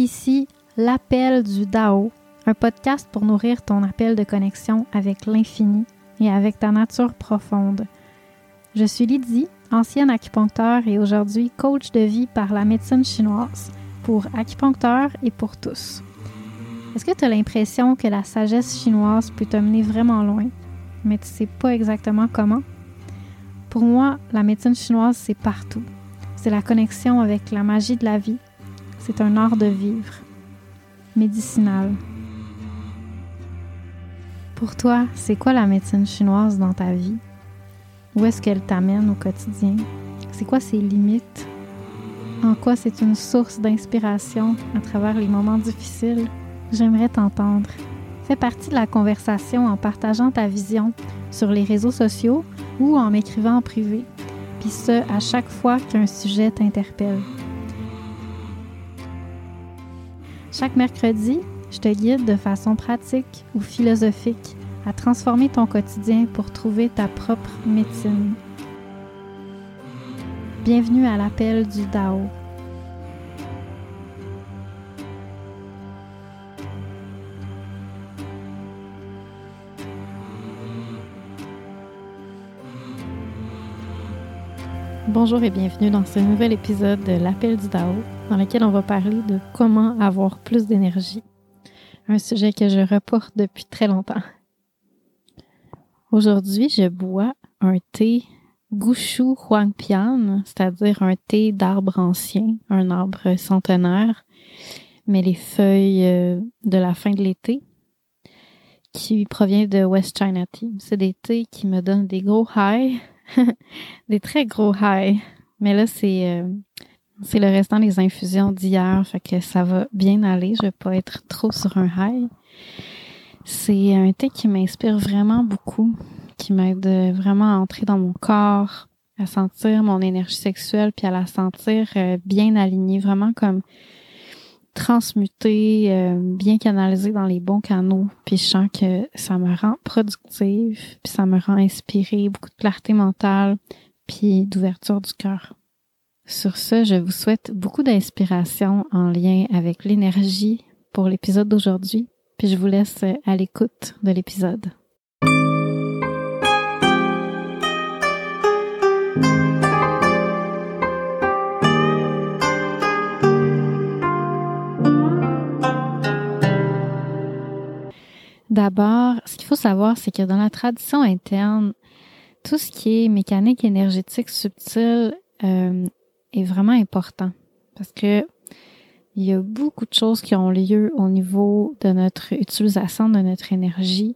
Ici, l'appel du Dao, un podcast pour nourrir ton appel de connexion avec l'infini et avec ta nature profonde. Je suis Lydie, ancienne acupuncteur et aujourd'hui coach de vie par la médecine chinoise pour acupuncteurs et pour tous. Est-ce que tu as l'impression que la sagesse chinoise peut te mener vraiment loin, mais tu sais pas exactement comment? Pour moi, la médecine chinoise, c'est partout. C'est la connexion avec la magie de la vie. C'est un art de vivre, médicinal. Pour toi, c'est quoi la médecine chinoise dans ta vie? Où est-ce qu'elle t'amène au quotidien? C'est quoi ses limites? En quoi c'est une source d'inspiration à travers les moments difficiles? J'aimerais t'entendre. Fais partie de la conversation en partageant ta vision sur les réseaux sociaux ou en m'écrivant en privé, puis ce, à chaque fois qu'un sujet t'interpelle. Chaque mercredi, je te guide de façon pratique ou philosophique à transformer ton quotidien pour trouver ta propre médecine. Bienvenue à l'appel du Dao. Bonjour et bienvenue dans ce nouvel épisode de l'appel du Dao, dans lequel on va parler de comment avoir plus d'énergie. Un sujet que je reporte depuis très longtemps. Aujourd'hui, je bois un thé Gushu Huangpian, c'est-à-dire un thé d'arbre ancien, un arbre centenaire, mais les feuilles euh, de la fin de l'été, qui provient de West China Tea. C'est des thés qui me donnent des gros highs des très gros highs. Mais là, c'est euh, c'est le restant des infusions d'hier, fait que ça va bien aller. Je vais pas être trop sur un high. C'est un thé qui m'inspire vraiment beaucoup, qui m'aide vraiment à entrer dans mon corps, à sentir mon énergie sexuelle, puis à la sentir euh, bien alignée, vraiment comme transmuté, euh, bien canalisé dans les bons canaux. Puis je sens que ça me rend productive, puis ça me rend inspirée, beaucoup de clarté mentale, puis d'ouverture du cœur. Sur ce, je vous souhaite beaucoup d'inspiration en lien avec l'énergie pour l'épisode d'aujourd'hui, puis je vous laisse à l'écoute de l'épisode. D'abord, ce qu'il faut savoir, c'est que dans la tradition interne, tout ce qui est mécanique énergétique subtile euh, est vraiment important parce que il y a beaucoup de choses qui ont lieu au niveau de notre utilisation de notre énergie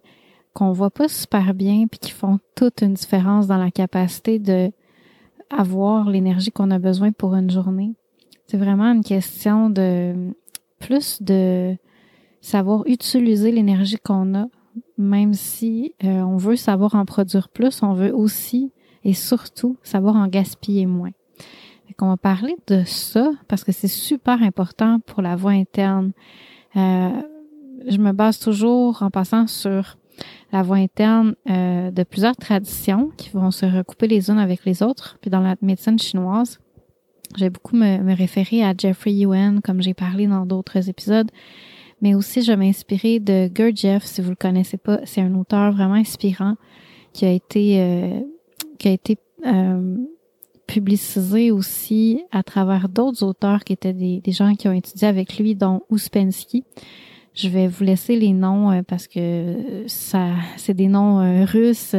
qu'on voit pas super bien puis qui font toute une différence dans la capacité de avoir l'énergie qu'on a besoin pour une journée. C'est vraiment une question de plus de savoir utiliser l'énergie qu'on a, même si euh, on veut savoir en produire plus, on veut aussi et surtout savoir en gaspiller moins. On va parler de ça parce que c'est super important pour la voix interne. Euh, je me base toujours en passant sur la voix interne euh, de plusieurs traditions qui vont se recouper les unes avec les autres. Puis dans la médecine chinoise, j'ai beaucoup me, me référer à Jeffrey Yuen, comme j'ai parlé dans d'autres épisodes, mais aussi je m'inspirais de Gurdjieff, si vous le connaissez pas, c'est un auteur vraiment inspirant qui a été euh, qui a été euh, publicisé aussi à travers d'autres auteurs qui étaient des, des, gens qui ont étudié avec lui, dont Ouspensky. Je vais vous laisser les noms euh, parce que ça, c'est des noms russes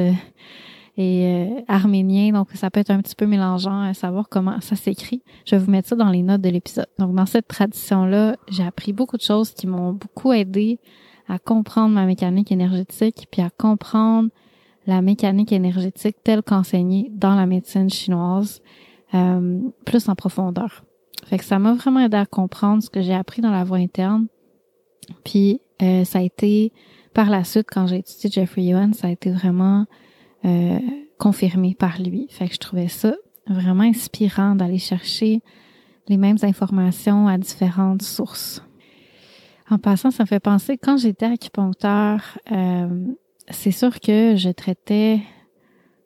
et euh, arménien, donc ça peut être un petit peu mélangeant à savoir comment ça s'écrit. Je vais vous mettre ça dans les notes de l'épisode. Donc dans cette tradition-là, j'ai appris beaucoup de choses qui m'ont beaucoup aidé à comprendre ma mécanique énergétique, puis à comprendre la mécanique énergétique telle qu'enseignée dans la médecine chinoise, euh, plus en profondeur. Fait que ça m'a vraiment aidé à comprendre ce que j'ai appris dans la voie interne. Puis euh, ça a été par la suite, quand j'ai étudié Jeffrey Yuan, ça a été vraiment euh, confirmé par lui. Fait que je trouvais ça vraiment inspirant d'aller chercher les mêmes informations à différentes sources. En passant, ça me fait penser, quand j'étais acupuncteur, euh, c'est sûr que je traitais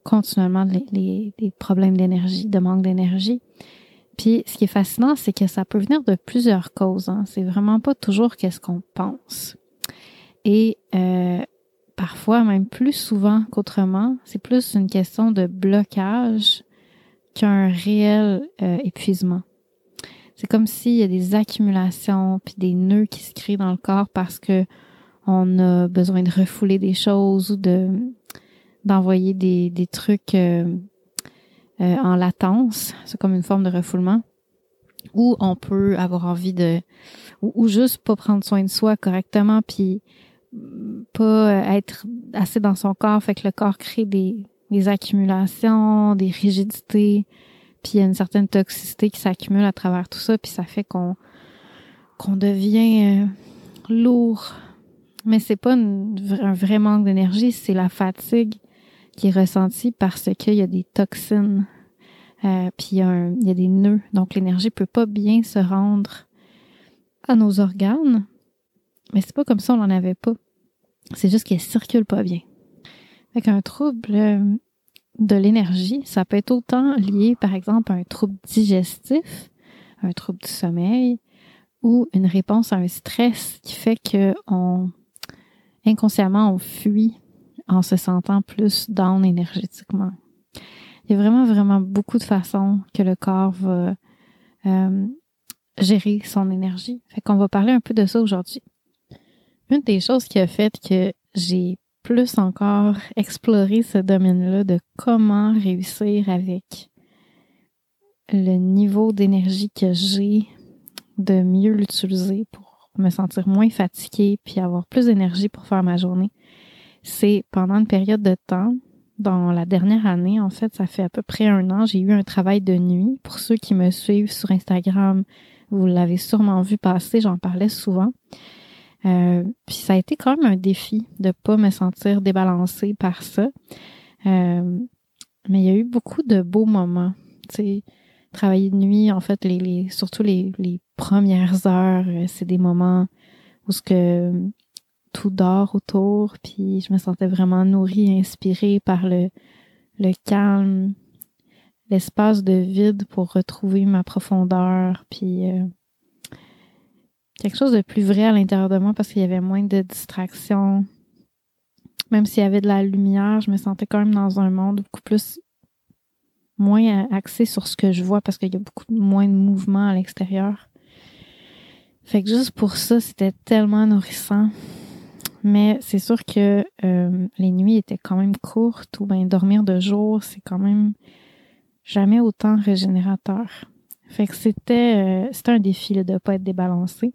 continuellement les, problèmes d'énergie, de manque d'énergie. Puis ce qui est fascinant, c'est que ça peut venir de plusieurs causes. Hein. C'est vraiment pas toujours qu'est-ce qu'on pense. Et euh, parfois, même plus souvent qu'autrement, c'est plus une question de blocage qu'un réel euh, épuisement. C'est comme s'il y a des accumulations puis des nœuds qui se créent dans le corps parce que on a besoin de refouler des choses ou de d'envoyer des, des trucs euh, euh, en latence. C'est comme une forme de refoulement. Ou on peut avoir envie de ou, ou juste pas prendre soin de soi correctement puis pas être assez dans son corps, fait que le corps crée des, des accumulations, des rigidités, puis il y a une certaine toxicité qui s'accumule à travers tout ça, puis ça fait qu'on qu'on devient euh, lourd. Mais c'est pas un vrai manque d'énergie, c'est la fatigue qui est ressentie parce qu'il y a des toxines, euh, puis il y, a il y a des nœuds, donc l'énergie peut pas bien se rendre à nos organes. Mais c'est pas comme ça on n'en avait pas. C'est juste qu'elle circule pas bien. Avec un trouble euh, de l'énergie, ça peut être autant lié, par exemple, à un trouble digestif, un trouble du sommeil, ou une réponse à un stress qui fait que on inconsciemment on fuit en se sentant plus down énergétiquement. Il y a vraiment vraiment beaucoup de façons que le corps va euh, gérer son énergie. Fait qu'on va parler un peu de ça aujourd'hui. Une des choses qui a fait que j'ai plus encore exploré ce domaine-là de comment réussir avec le niveau d'énergie que j'ai, de mieux l'utiliser pour me sentir moins fatiguée puis avoir plus d'énergie pour faire ma journée. C'est pendant une période de temps, dans la dernière année, en fait, ça fait à peu près un an, j'ai eu un travail de nuit. Pour ceux qui me suivent sur Instagram, vous l'avez sûrement vu passer, j'en parlais souvent. Euh, puis ça a été quand même un défi de pas me sentir débalancée par ça. Euh, mais il y a eu beaucoup de beaux moments. Sais, travailler de nuit, en fait, les, surtout les, les premières heures, euh, c'est des moments où ce que tout dort autour, puis je me sentais vraiment nourrie, inspirée par le, le calme, l'espace de vide pour retrouver ma profondeur, puis quelque chose de plus vrai à l'intérieur de moi parce qu'il y avait moins de distractions. Même s'il y avait de la lumière, je me sentais quand même dans un monde beaucoup plus moins axé sur ce que je vois parce qu'il y a beaucoup moins de mouvement à l'extérieur. Fait que juste pour ça, c'était tellement nourrissant. Mais c'est sûr que euh, les nuits étaient quand même courtes ou bien dormir de jour, c'est quand même jamais autant régénérateur. Fait que c'était euh, c'était un défi là, de pas être débalancé.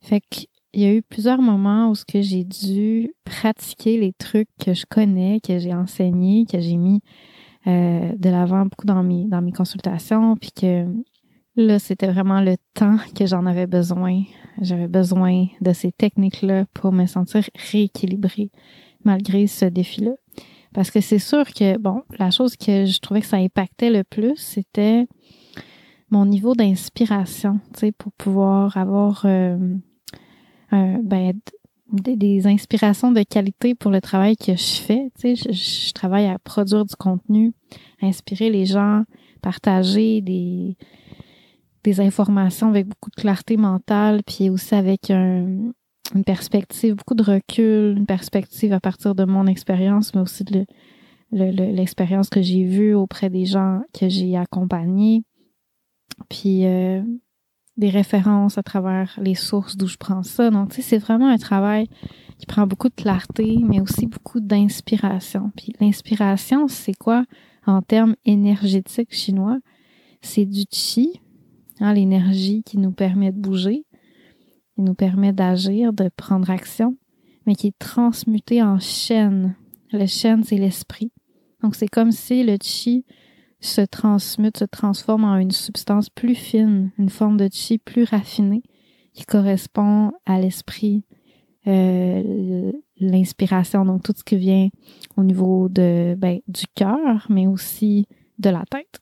Fait qu'il y a eu plusieurs moments où ce que j'ai dû pratiquer les trucs que je connais, que j'ai enseigné, que j'ai mis euh, de l'avant beaucoup dans mes dans mes consultations, puis que là c'était vraiment le temps que j'en avais besoin. J'avais besoin de ces techniques-là pour me sentir rééquilibrée malgré ce défi-là. Parce que c'est sûr que bon, la chose que je trouvais que ça impactait le plus, c'était mon niveau d'inspiration, tu sais, pour pouvoir avoir euh, ben, des, inspirations de qualité pour le travail que je fais. Tu sais, je, travaille à produire du contenu, inspirer les gens, partager des, des informations avec beaucoup de clarté mentale, puis aussi avec une perspective, beaucoup de recul, une perspective à partir de mon expérience, mais aussi de l'expérience que j'ai vue auprès des gens que j'ai accompagnés puis euh, des références à travers les sources d'où je prends ça. Donc, tu sais, c'est vraiment un travail qui prend beaucoup de clarté, mais aussi beaucoup d'inspiration. Puis l'inspiration, c'est quoi en termes énergétiques chinois? C'est du chi, hein, l'énergie qui nous permet de bouger, qui nous permet d'agir, de prendre action, mais qui est transmutée en chaîne. Le chêne, c'est l'esprit. Donc, c'est comme si le chi se transmute, se transforme en une substance plus fine, une forme de chi plus raffinée qui correspond à l'esprit, euh, l'inspiration, donc tout ce qui vient au niveau de ben, du cœur, mais aussi de la tête.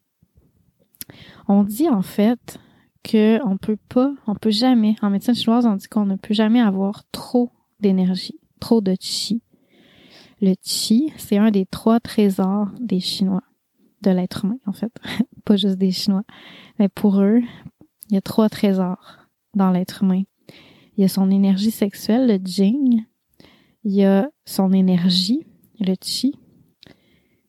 On dit en fait que on peut pas, on peut jamais, en médecine chinoise, on dit qu'on ne peut jamais avoir trop d'énergie, trop de chi. Le chi, c'est un des trois trésors des Chinois. De l'être humain, en fait, pas juste des Chinois. Mais pour eux, il y a trois trésors dans l'être humain. Il y a son énergie sexuelle, le Jing. Il y a son énergie, le Chi,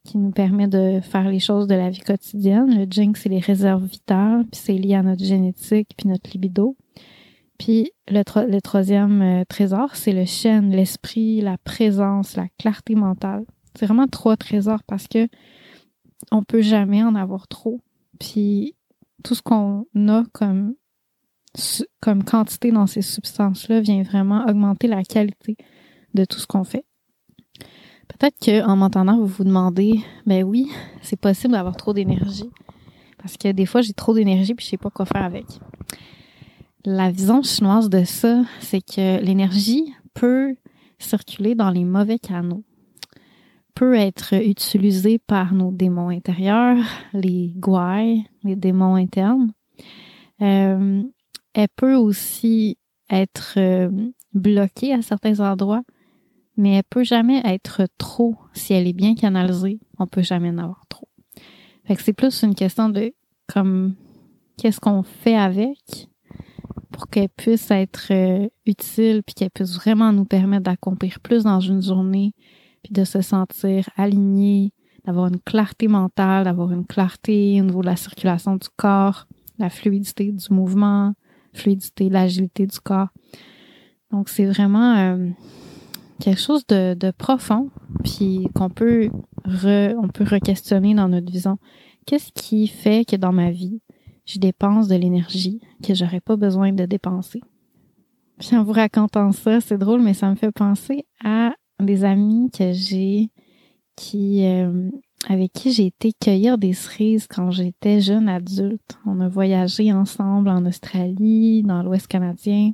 qui nous permet de faire les choses de la vie quotidienne. Le Jing, c'est les réserves vitales, puis c'est lié à notre génétique, puis notre libido. Puis le, le troisième euh, trésor, c'est le Shen, l'esprit, la présence, la clarté mentale. C'est vraiment trois trésors parce que on peut jamais en avoir trop. Puis tout ce qu'on a comme comme quantité dans ces substances-là vient vraiment augmenter la qualité de tout ce qu'on fait. Peut-être qu'en m'entendant, vous vous demandez, ben oui, c'est possible d'avoir trop d'énergie. Parce que des fois, j'ai trop d'énergie puis je sais pas quoi faire avec. La vision chinoise de ça, c'est que l'énergie peut circuler dans les mauvais canaux, peut être utilisée par nos démons intérieurs, les guai, les démons internes. Euh, elle peut aussi être euh, bloquée à certains endroits, mais elle peut jamais être trop. Si elle est bien canalisée, on peut jamais en avoir trop. Fait que c'est plus une question de comme qu'est-ce qu'on fait avec pour qu'elle puisse être euh, utile puis qu'elle puisse vraiment nous permettre d'accomplir plus dans une journée puis de se sentir aligné, d'avoir une clarté mentale, d'avoir une clarté au niveau de la circulation du corps, la fluidité du mouvement, fluidité, l'agilité du corps. Donc, c'est vraiment euh, quelque chose de, de profond, puis qu'on peut re, on peut re-questionner dans notre vision. Qu'est-ce qui fait que dans ma vie, je dépense de l'énergie que j'aurais pas besoin de dépenser? Puis en vous racontant ça, c'est drôle, mais ça me fait penser à des amis que j'ai euh, avec qui j'ai été cueillir des cerises quand j'étais jeune adulte. On a voyagé ensemble en Australie, dans l'Ouest canadien.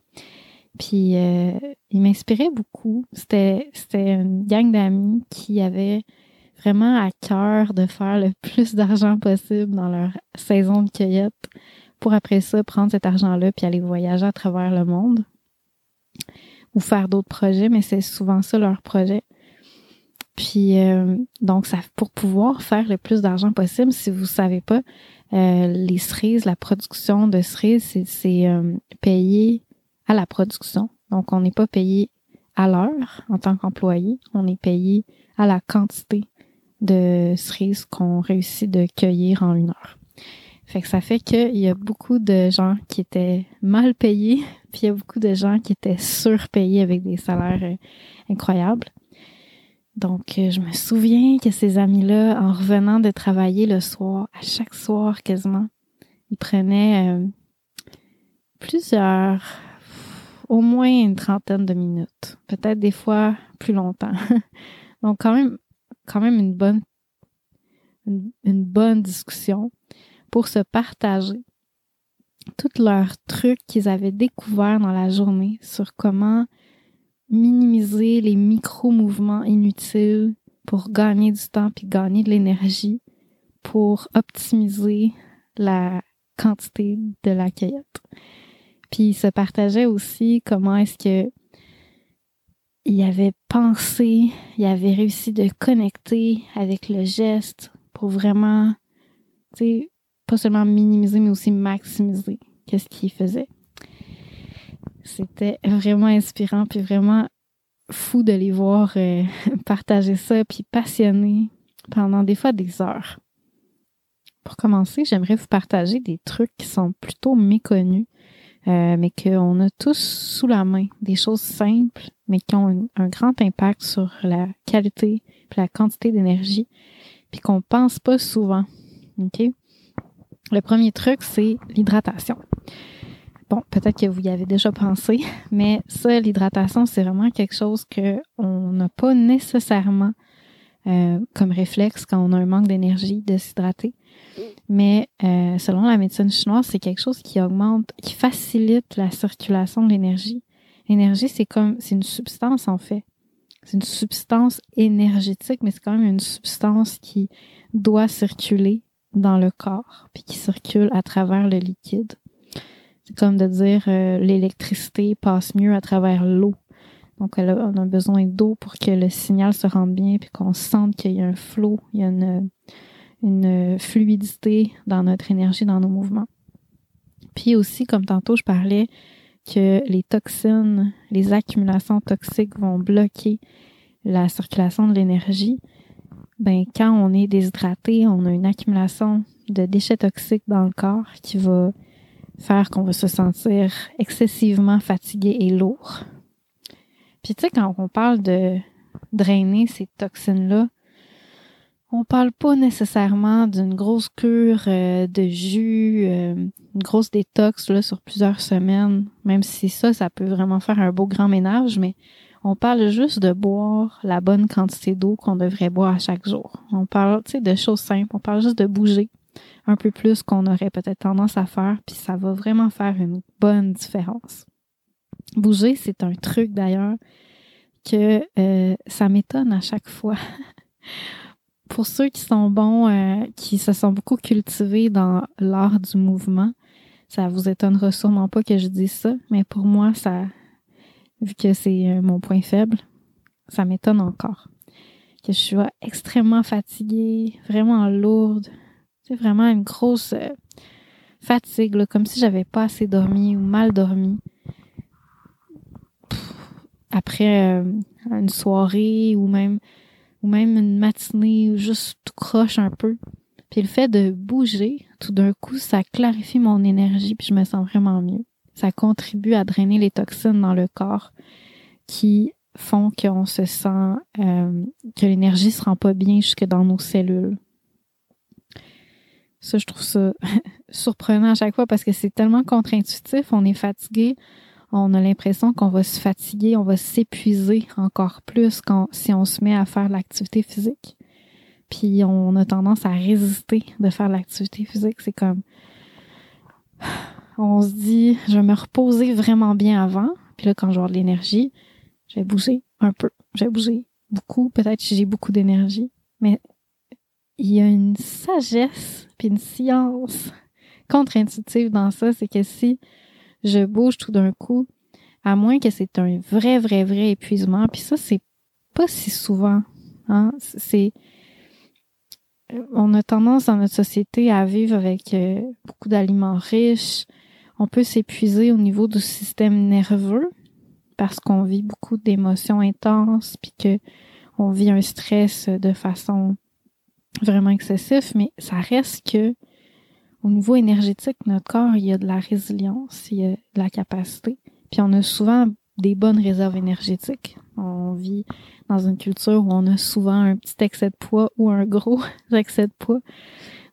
Puis euh, il m'inspirait beaucoup. C'était c'était une gang d'amis qui avaient vraiment à cœur de faire le plus d'argent possible dans leur saison de cueillette pour après ça prendre cet argent-là puis aller voyager à travers le monde ou faire d'autres projets, mais c'est souvent ça leur projet. Puis euh, donc ça pour pouvoir faire le plus d'argent possible, si vous savez pas, euh, les cerises, la production de cerises, c'est euh, payé à la production. Donc on n'est pas payé à l'heure en tant qu'employé, on est payé à la quantité de cerises qu'on réussit de cueillir en une heure. Fait que ça fait qu'il y a beaucoup de gens qui étaient mal payés, puis il y a beaucoup de gens qui étaient surpayés avec des salaires incroyables. Donc, euh, je me souviens que ces amis-là, en revenant de travailler le soir, à chaque soir quasiment, ils prenaient euh, plusieurs, au moins une trentaine de minutes, peut-être des fois plus longtemps. Donc, quand même, quand même une bonne, une, bonne discussion pour se partager tous leurs trucs qu'ils avaient découverts dans la journée sur comment minimiser les micro-mouvements inutiles pour gagner du temps puis gagner de l'énergie pour optimiser la quantité de la cueillette. Puis il se partageait aussi comment est-ce que il avait pensé, il avait réussi de connecter avec le geste pour vraiment, pas seulement minimiser, mais aussi maximiser qu'est-ce qu'il faisait. C'était vraiment inspirant, puis vraiment fou de les voir euh, partager ça, puis passionnés pendant des fois des heures. Pour commencer, j'aimerais vous partager des trucs qui sont plutôt méconnus, euh, mais qu'on a tous sous la main. Des choses simples, mais qui ont un, grand impact sur la qualité et la quantité d'énergie, puis qu'on pense pas souvent. Le premier truc, c'est l'hydratation. Bon, peut-être que vous y avez déjà pensé, mais ça, l'hydratation, c'est vraiment quelque chose que on n'a pas nécessairement euh, comme réflexe quand on a un manque d'énergie de s'hydrater. Mais euh, selon la médecine chinoise, c'est quelque chose qui augmente, qui facilite la circulation de l'énergie. L'énergie, c'est comme, c'est une substance en fait. C'est une substance énergétique, mais c'est quand même une substance qui doit circuler dans le corps, puis qui circule à travers le liquide. C'est comme de dire euh, l'électricité passe mieux à travers l'eau. Donc, on a besoin d'eau pour que le signal se rende bien, puis qu'on sente qu'il y a un flot, il y a une, une fluidité dans notre énergie, dans nos mouvements. Puis aussi, comme tantôt je parlais, que les toxines, les accumulations toxiques vont bloquer la circulation de l'énergie. Ben, quand on est déshydraté, on a une accumulation de déchets toxiques dans le corps qui va faire qu'on va se sentir excessivement fatigué et lourd. Puis tu sais, quand on parle de drainer ces toxines-là, on parle pas nécessairement d'une grosse cure euh, de jus, euh, une grosse détox sur plusieurs semaines, même si ça, ça peut vraiment faire un beau grand ménage, mais on parle juste de boire la bonne quantité d'eau qu'on devrait boire à chaque jour. On parle, tu sais, de choses simples, on parle juste de bouger un peu plus qu'on aurait peut-être tendance à faire, puis ça va vraiment faire une bonne différence. Bouger, c'est un truc d'ailleurs que euh, ça m'étonne à chaque fois. Pour ceux qui sont bons, euh, qui se sont beaucoup cultivés dans l'art du mouvement, ça vous étonnera sûrement pas que je dise ça, mais pour moi, ça, vu que c'est euh, mon point faible, ça m'étonne encore. Que je sois extrêmement fatiguée, vraiment lourde, c'est vraiment une grosse euh, fatigue, comme si j'avais pas assez dormi ou mal dormi. après une soirée ou même ou même une matinée ou juste tout croche un peu. Puis le fait de bouger, tout d'un coup, ça clarifie mon énergie puis je me sens vraiment mieux. Ça contribue à drainer les toxines dans le corps qui font qu'on se sent euh, que l'énergie se rend pas bien jusque dans nos cellules. Ça, je trouve ça surprenant à chaque fois parce que c'est tellement contre-intuitif. On est fatigué, on a l'impression qu'on va se fatiguer, on va s'épuiser encore plus quand, si on se met à faire l'activité physique. Puis on a tendance à résister de faire l'activité physique. C'est comme, on se dit, je vais me reposer vraiment bien avant. Puis là, quand je de l'énergie, je vais bouger un peu. Je vais bouger beaucoup. Peut-être que j'ai beaucoup d'énergie. Mais il y a une sagesse puis une science contre-intuitive dans ça. C'est que si je bouge tout d'un coup, à moins que c'est un vrai, vrai, vrai épuisement. Puis ça, c'est pas si souvent. Hein? C'est on a tendance dans notre société à vivre avec euh, beaucoup d'aliments riches. On peut s'épuiser au niveau du système nerveux parce qu'on vit beaucoup d'émotions intenses puis que on vit un stress de façon vraiment excessive, mais ça reste que au niveau énergétique, notre corps, il y a de la résilience, il y a de la capacité. Puis on a souvent des bonnes réserves énergétiques. On vit dans une culture où on a souvent un petit excès de poids ou un gros excès de poids.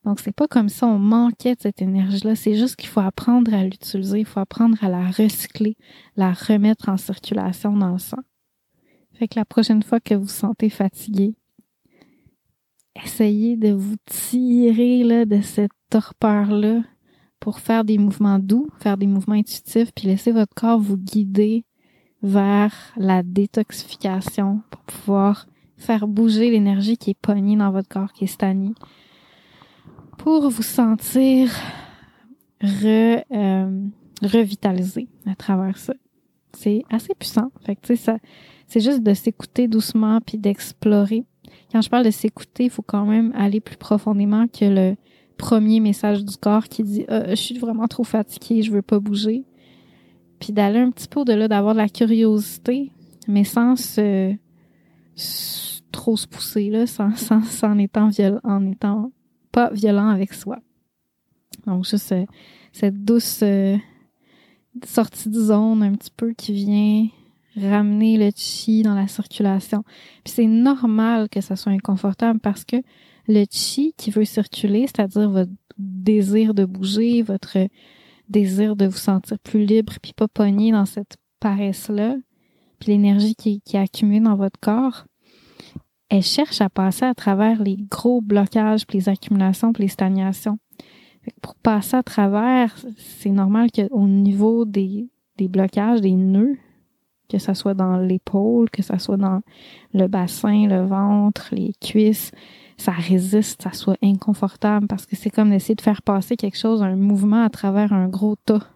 Donc c'est pas comme ça on manquait de cette énergie-là, c'est juste qu'il faut apprendre à l'utiliser, il faut apprendre à la recycler, la remettre en circulation dans le sang. Fait que la prochaine fois que vous sentez fatigué, essayez de vous tirer là, de cette torpeur-là pour faire des mouvements doux, faire des mouvements intuitifs, puis laisser votre corps vous guider vers la détoxification pour pouvoir faire bouger l'énergie qui est pognée dans votre corps, qui est stagnée, pour vous sentir re, euh, revitalisé à travers ça. C'est assez puissant. Fait que, ça, c'est juste de s'écouter doucement puis d'explorer. Quand je parle de s'écouter, il faut quand même aller plus profondément que le premier message du corps qui dit euh, je suis vraiment trop fatigué, je veux pas bouger. Puis d'aller un petit peu au-delà, d'avoir de la curiosité, mais sans se, trop se pousser, là, sans, sans, sans en étant violent, en étant pas violent avec soi. Donc juste cette douce euh, sortie de zone un petit peu qui vient ramener le chi dans la circulation. Puis c'est normal que ça soit inconfortable parce que le chi qui veut circuler, c'est-à-dire votre désir de bouger, votre désir de vous sentir plus libre, puis pas pogné dans cette paresse-là, puis l'énergie qui, qui est accumulée dans votre corps, elle cherche à passer à travers les gros blocages, puis les accumulations, puis les stagnations. Pour passer à travers, c'est normal qu'au niveau des, des blocages, des nœuds, que ça soit dans l'épaule, que ça soit dans le bassin, le ventre, les cuisses, ça résiste, ça soit inconfortable parce que c'est comme d'essayer de faire passer quelque chose, un mouvement à travers un gros tas,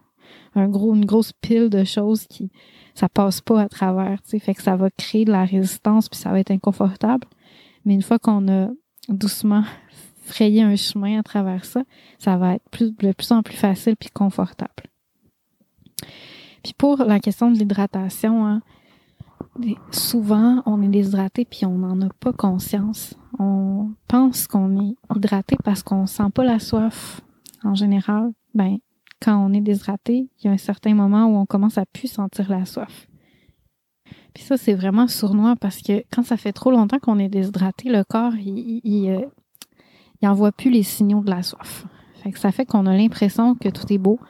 un gros, une grosse pile de choses qui, ça passe pas à travers, tu sais, fait que ça va créer de la résistance puis ça va être inconfortable. Mais une fois qu'on a doucement frayer un chemin à travers ça, ça va être plus, de plus en plus facile puis confortable. Puis pour la question de l'hydratation, hein, souvent on est déshydraté puis on n'en a pas conscience. On pense qu'on est hydraté parce qu'on sent pas la soif. En général, ben quand on est déshydraté, il y a un certain moment où on commence à plus sentir la soif. Puis ça, c'est vraiment sournois parce que quand ça fait trop longtemps qu'on est déshydraté, le corps, il, il, euh, envoie plus les signaux de la soif. Fait que ça fait qu'on a l'impression que tout est beau,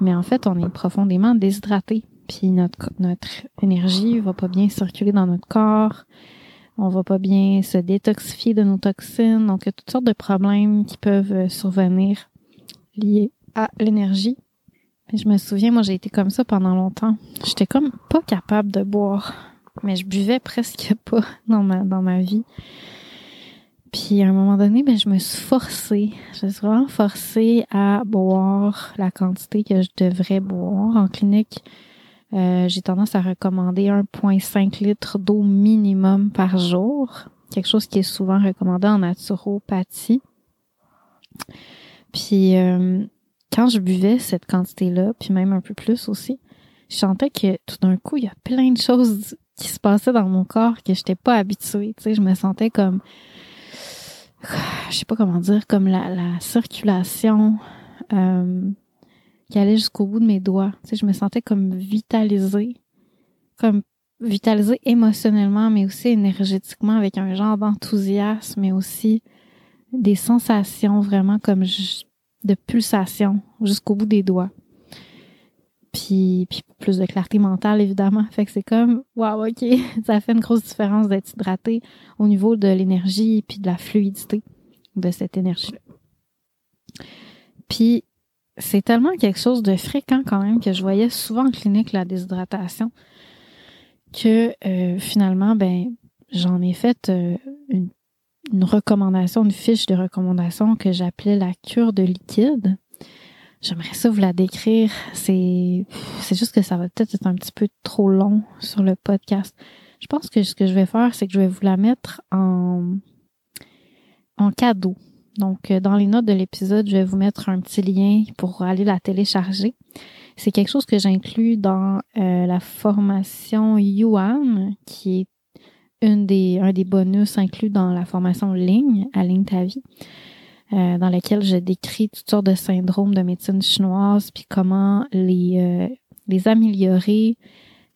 mais en fait, on est profondément déshydraté. Puis notre, notre énergie va pas bien circuler dans notre corps, on va pas bien se détoxifier de nos toxines. Donc, il y a toutes sortes de problèmes qui peuvent euh, survenir liés l'énergie je me souviens, moi, j'ai été comme ça pendant longtemps. J'étais comme pas capable de boire, mais je buvais presque pas dans ma, vie. Puis à un moment donné, ben, je me suis forcée, je me suis vraiment forcée à boire la quantité que je devrais boire. En clinique, euh, j'ai tendance à recommander 1,5 litres d'eau minimum par jour, quelque chose qui est souvent recommandé en naturopathie. Puis euh, quand je buvais cette quantité-là, puis même un peu plus aussi, je sentais que tout d'un coup, il y a plein de choses qui se passaient dans mon corps que je n'étais pas habituée. Tu sais, je me sentais comme, je sais pas comment dire, comme la, la circulation euh, qui allait jusqu'au bout de mes doigts. Tu sais, je me sentais comme vitalisée, comme vitalisée émotionnellement, mais aussi énergétiquement avec un genre d'enthousiasme, mais aussi des sensations vraiment comme je, de pulsation jusqu'au bout des doigts. Puis, puis plus de clarté mentale, évidemment. Fait que c'est comme, waouh, ok, ça fait une grosse différence d'être hydraté au niveau de l'énergie puis de la fluidité de cette énergie-là. Puis, c'est tellement quelque chose de fréquent quand même que je voyais souvent en clinique la déshydratation que euh, finalement, ben, j'en ai fait euh, une une recommandation, une fiche de recommandation que j'appelais la cure de liquide. J'aimerais ça vous la décrire. C'est, c'est juste que ça va peut-être être un petit peu trop long sur le podcast. Je pense que ce que je vais faire, c'est que je vais vous la mettre en, en cadeau. Donc, euh, dans les notes de l'épisode, je vais vous mettre un petit lien pour aller la télécharger. C'est quelque chose que j'inclus dans euh, la formation Yuan, qui est une des, un des bonus inclus dans la formation ligne, à ligne ta vie, euh, dans laquelle je décris toutes sortes de syndromes de médecine chinoise, puis comment les, euh, les améliorer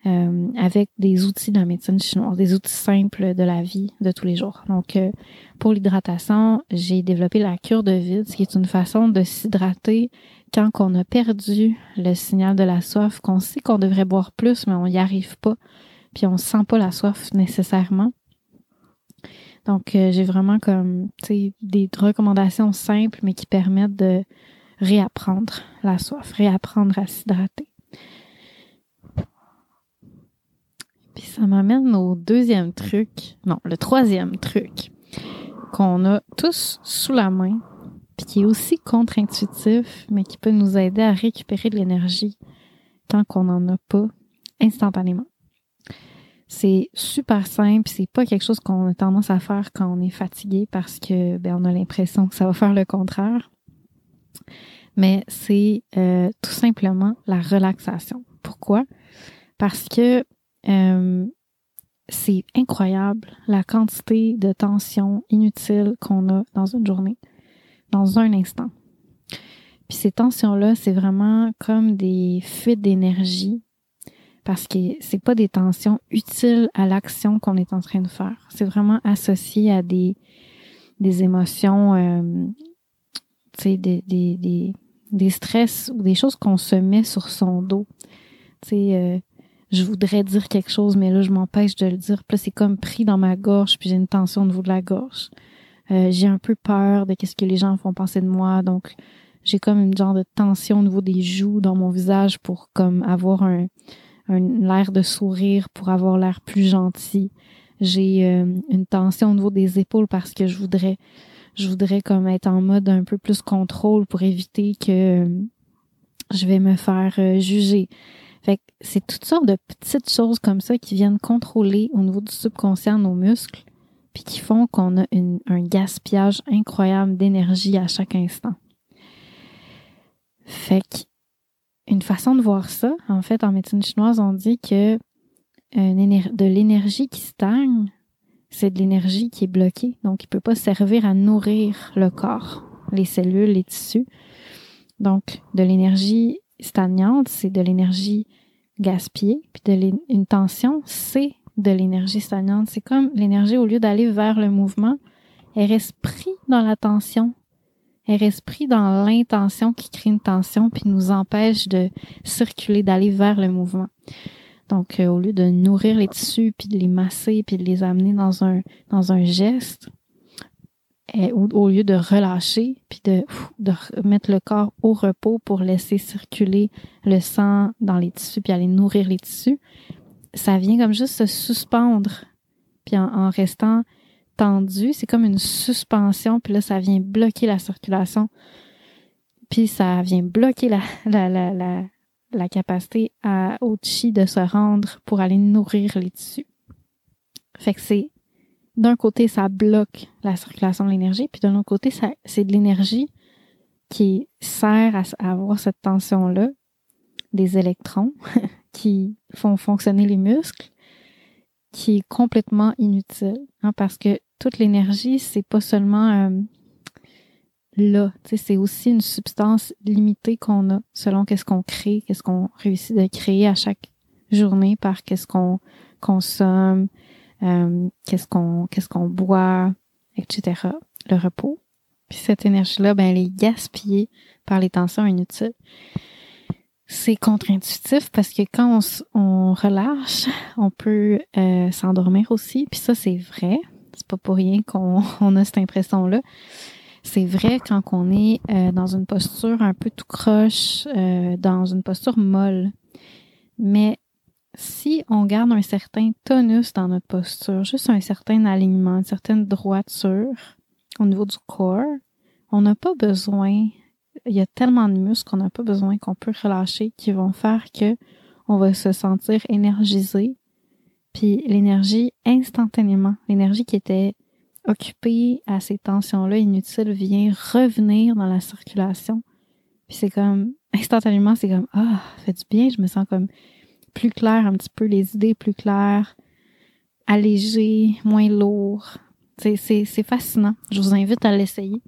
euh, avec des outils de la médecine chinoise, des outils simples de la vie de tous les jours. Donc, pour l'hydratation, j'ai développé la cure de vide, ce qui est une façon de s'hydrater quand on a perdu le signal de la soif, qu'on sait qu'on devrait boire plus, mais on n'y arrive pas puis on sent pas la soif nécessairement. Donc, euh, j'ai vraiment comme, tu des recommandations simples, mais qui permettent de réapprendre la soif, réapprendre à s'hydrater. Puis ça m'amène au deuxième truc, non, le troisième truc qu'on a tous sous la main, puis qui est aussi contre-intuitif, mais qui peut nous aider à récupérer de l'énergie tant qu'on n'en a pas instantanément. C'est super simple, c'est pas quelque chose qu'on a tendance à faire quand on est fatigué parce que ben, on a l'impression que ça va faire le contraire. Mais c'est euh, tout simplement la relaxation. Pourquoi? Parce que euh, c'est incroyable la quantité de tension inutile qu'on a dans une journée, dans un instant. Puis ces tensions-là, c'est vraiment comme des fuites d'énergie parce que c'est pas des tensions utiles à l'action qu'on est en train de faire. C'est vraiment associé à des des émotions, euh, tu sais, des, des, des, des, stress ou des choses qu'on se met sur son dos. Tu sais, euh, je voudrais dire quelque chose, mais là, je m'empêche de le dire. Puis là, c'est comme pris dans ma gorge, puis j'ai une tension au niveau de la gorge. Euh, j'ai un peu peur de qu'est-ce que les gens font penser de moi, donc j'ai comme une genre de tension au niveau des joues dans mon visage pour comme avoir un l'air de sourire pour avoir l'air plus gentil. J'ai euh, une tension au niveau des épaules parce que je voudrais je voudrais comme être en mode un peu plus contrôle pour éviter que euh, je vais me faire euh, juger. Fait que c'est toutes sortes de petites choses comme ça qui viennent contrôler au niveau du subconscient nos muscles puis qui font qu'on a un gaspillage incroyable d'énergie à chaque instant. Fait que une façon de voir ça, en fait, en médecine chinoise, on dit que de l'énergie qui stagne, c'est de l'énergie qui est bloquée, donc il peut pas servir à nourrir le corps, les cellules, les tissus. Donc, de l'énergie stagnante, c'est de l'énergie gaspillée, puis de une tension, c'est de l'énergie stagnante. C'est comme l'énergie, au lieu d'aller vers le mouvement, elle reste prise dans la tension. Elle reste prise dans l'intention qui crée une tension puis nous empêche de circuler, d'aller vers le mouvement. Donc, euh, au lieu de nourrir les tissus puis de les masser puis de les amener dans un, dans un geste, et, au, lieu de relâcher puis de, de mettre le corps au repos pour laisser circuler le sang dans les tissus puis aller nourrir les tissus, ça vient comme juste se suspendre. Puis en, restant tendu, c'est comme une suspension, puis là, ça vient bloquer la circulation. Puis ça vient bloquer la, la, la, la, capacité à, au chi de se rendre pour aller nourrir les tissus. Fait que c'est d'un côté, ça bloque la circulation de l'énergie, puis d'un autre côté, c'est de l'énergie qui sert à, à avoir cette tension-là, des électrons qui font fonctionner les muscles, qui est complètement inutile, hein, parce que toute l'énergie, c'est pas seulement euh, là, c'est aussi une substance limitée qu'on a selon qu'est-ce qu'on crée, qu'est-ce qu'on réussit de créer à chaque journée par qu'est-ce qu'on consomme, euh, qu'est-ce qu'on qu'est-ce qu'on boit, etc. Le repos. Puis cette énergie-là, ben, elle est gaspillée par les tensions inutiles c'est contre-intuitif parce que quand on, relâche, on peut euh, s'endormir aussi. Puis ça, c'est vrai. C'est pas pour rien qu'on a cette impression-là. C'est vrai quand on est euh, dans une posture un peu tout croche, euh, dans une posture molle. Mais si on garde un certain tonus dans notre posture, juste un certain alignement, une certaine droiture au niveau du corps, on n'a pas besoin il y a tellement de muscles qu'on n'a pas besoin, qu'on peut relâcher, qui vont faire que on va se sentir énergisé. Puis l'énergie, instantanément, l'énergie qui était occupée à ces tensions-là inutiles vient revenir dans la circulation. Puis c'est comme, instantanément, c'est comme, ah, fait du bien, je me sens comme plus clair un petit peu, les idées plus claires, allégé, moins lourd. C'est fascinant. Je vous invite à l'essayer.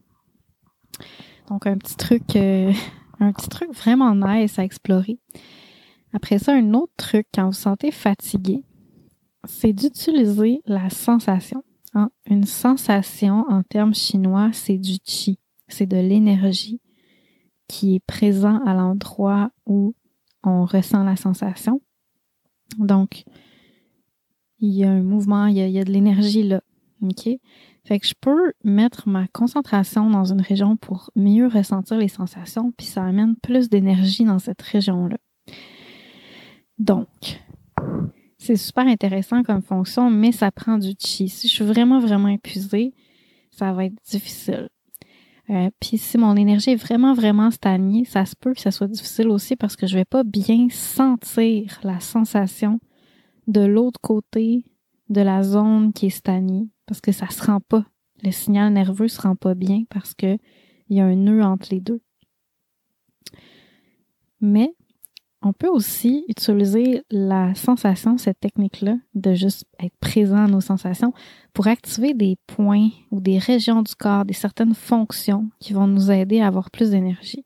Donc un petit truc, euh, un petit truc vraiment nice à explorer. Après ça, un autre truc quand vous sentez fatigué, c'est d'utiliser la sensation. Hein? Une sensation en termes chinois, c'est du chi, c'est de l'énergie qui est présent à l'endroit où on ressent la sensation. Donc, il y a un mouvement, il y a, il y a de l'énergie là. OK? Fait que je peux mettre ma concentration dans une région pour mieux ressentir les sensations, puis ça amène plus d'énergie dans cette région-là. Donc, c'est super intéressant comme fonction, mais ça prend du chi. Si je suis vraiment, vraiment épuisée, ça va être difficile. Euh, puis si mon énergie est vraiment, vraiment stagnée, ça se peut que ça soit difficile aussi parce que je vais pas bien sentir la sensation de l'autre côté de la zone qui est stagnée parce que ça se rend pas. Le signal nerveux se rend pas bien parce que il y a un nœud entre les deux. Mais on peut aussi utiliser la sensation, cette technique-là, de juste être présent à nos sensations, pour activer des points ou des régions du corps, des certaines fonctions qui vont nous aider à avoir plus d'énergie.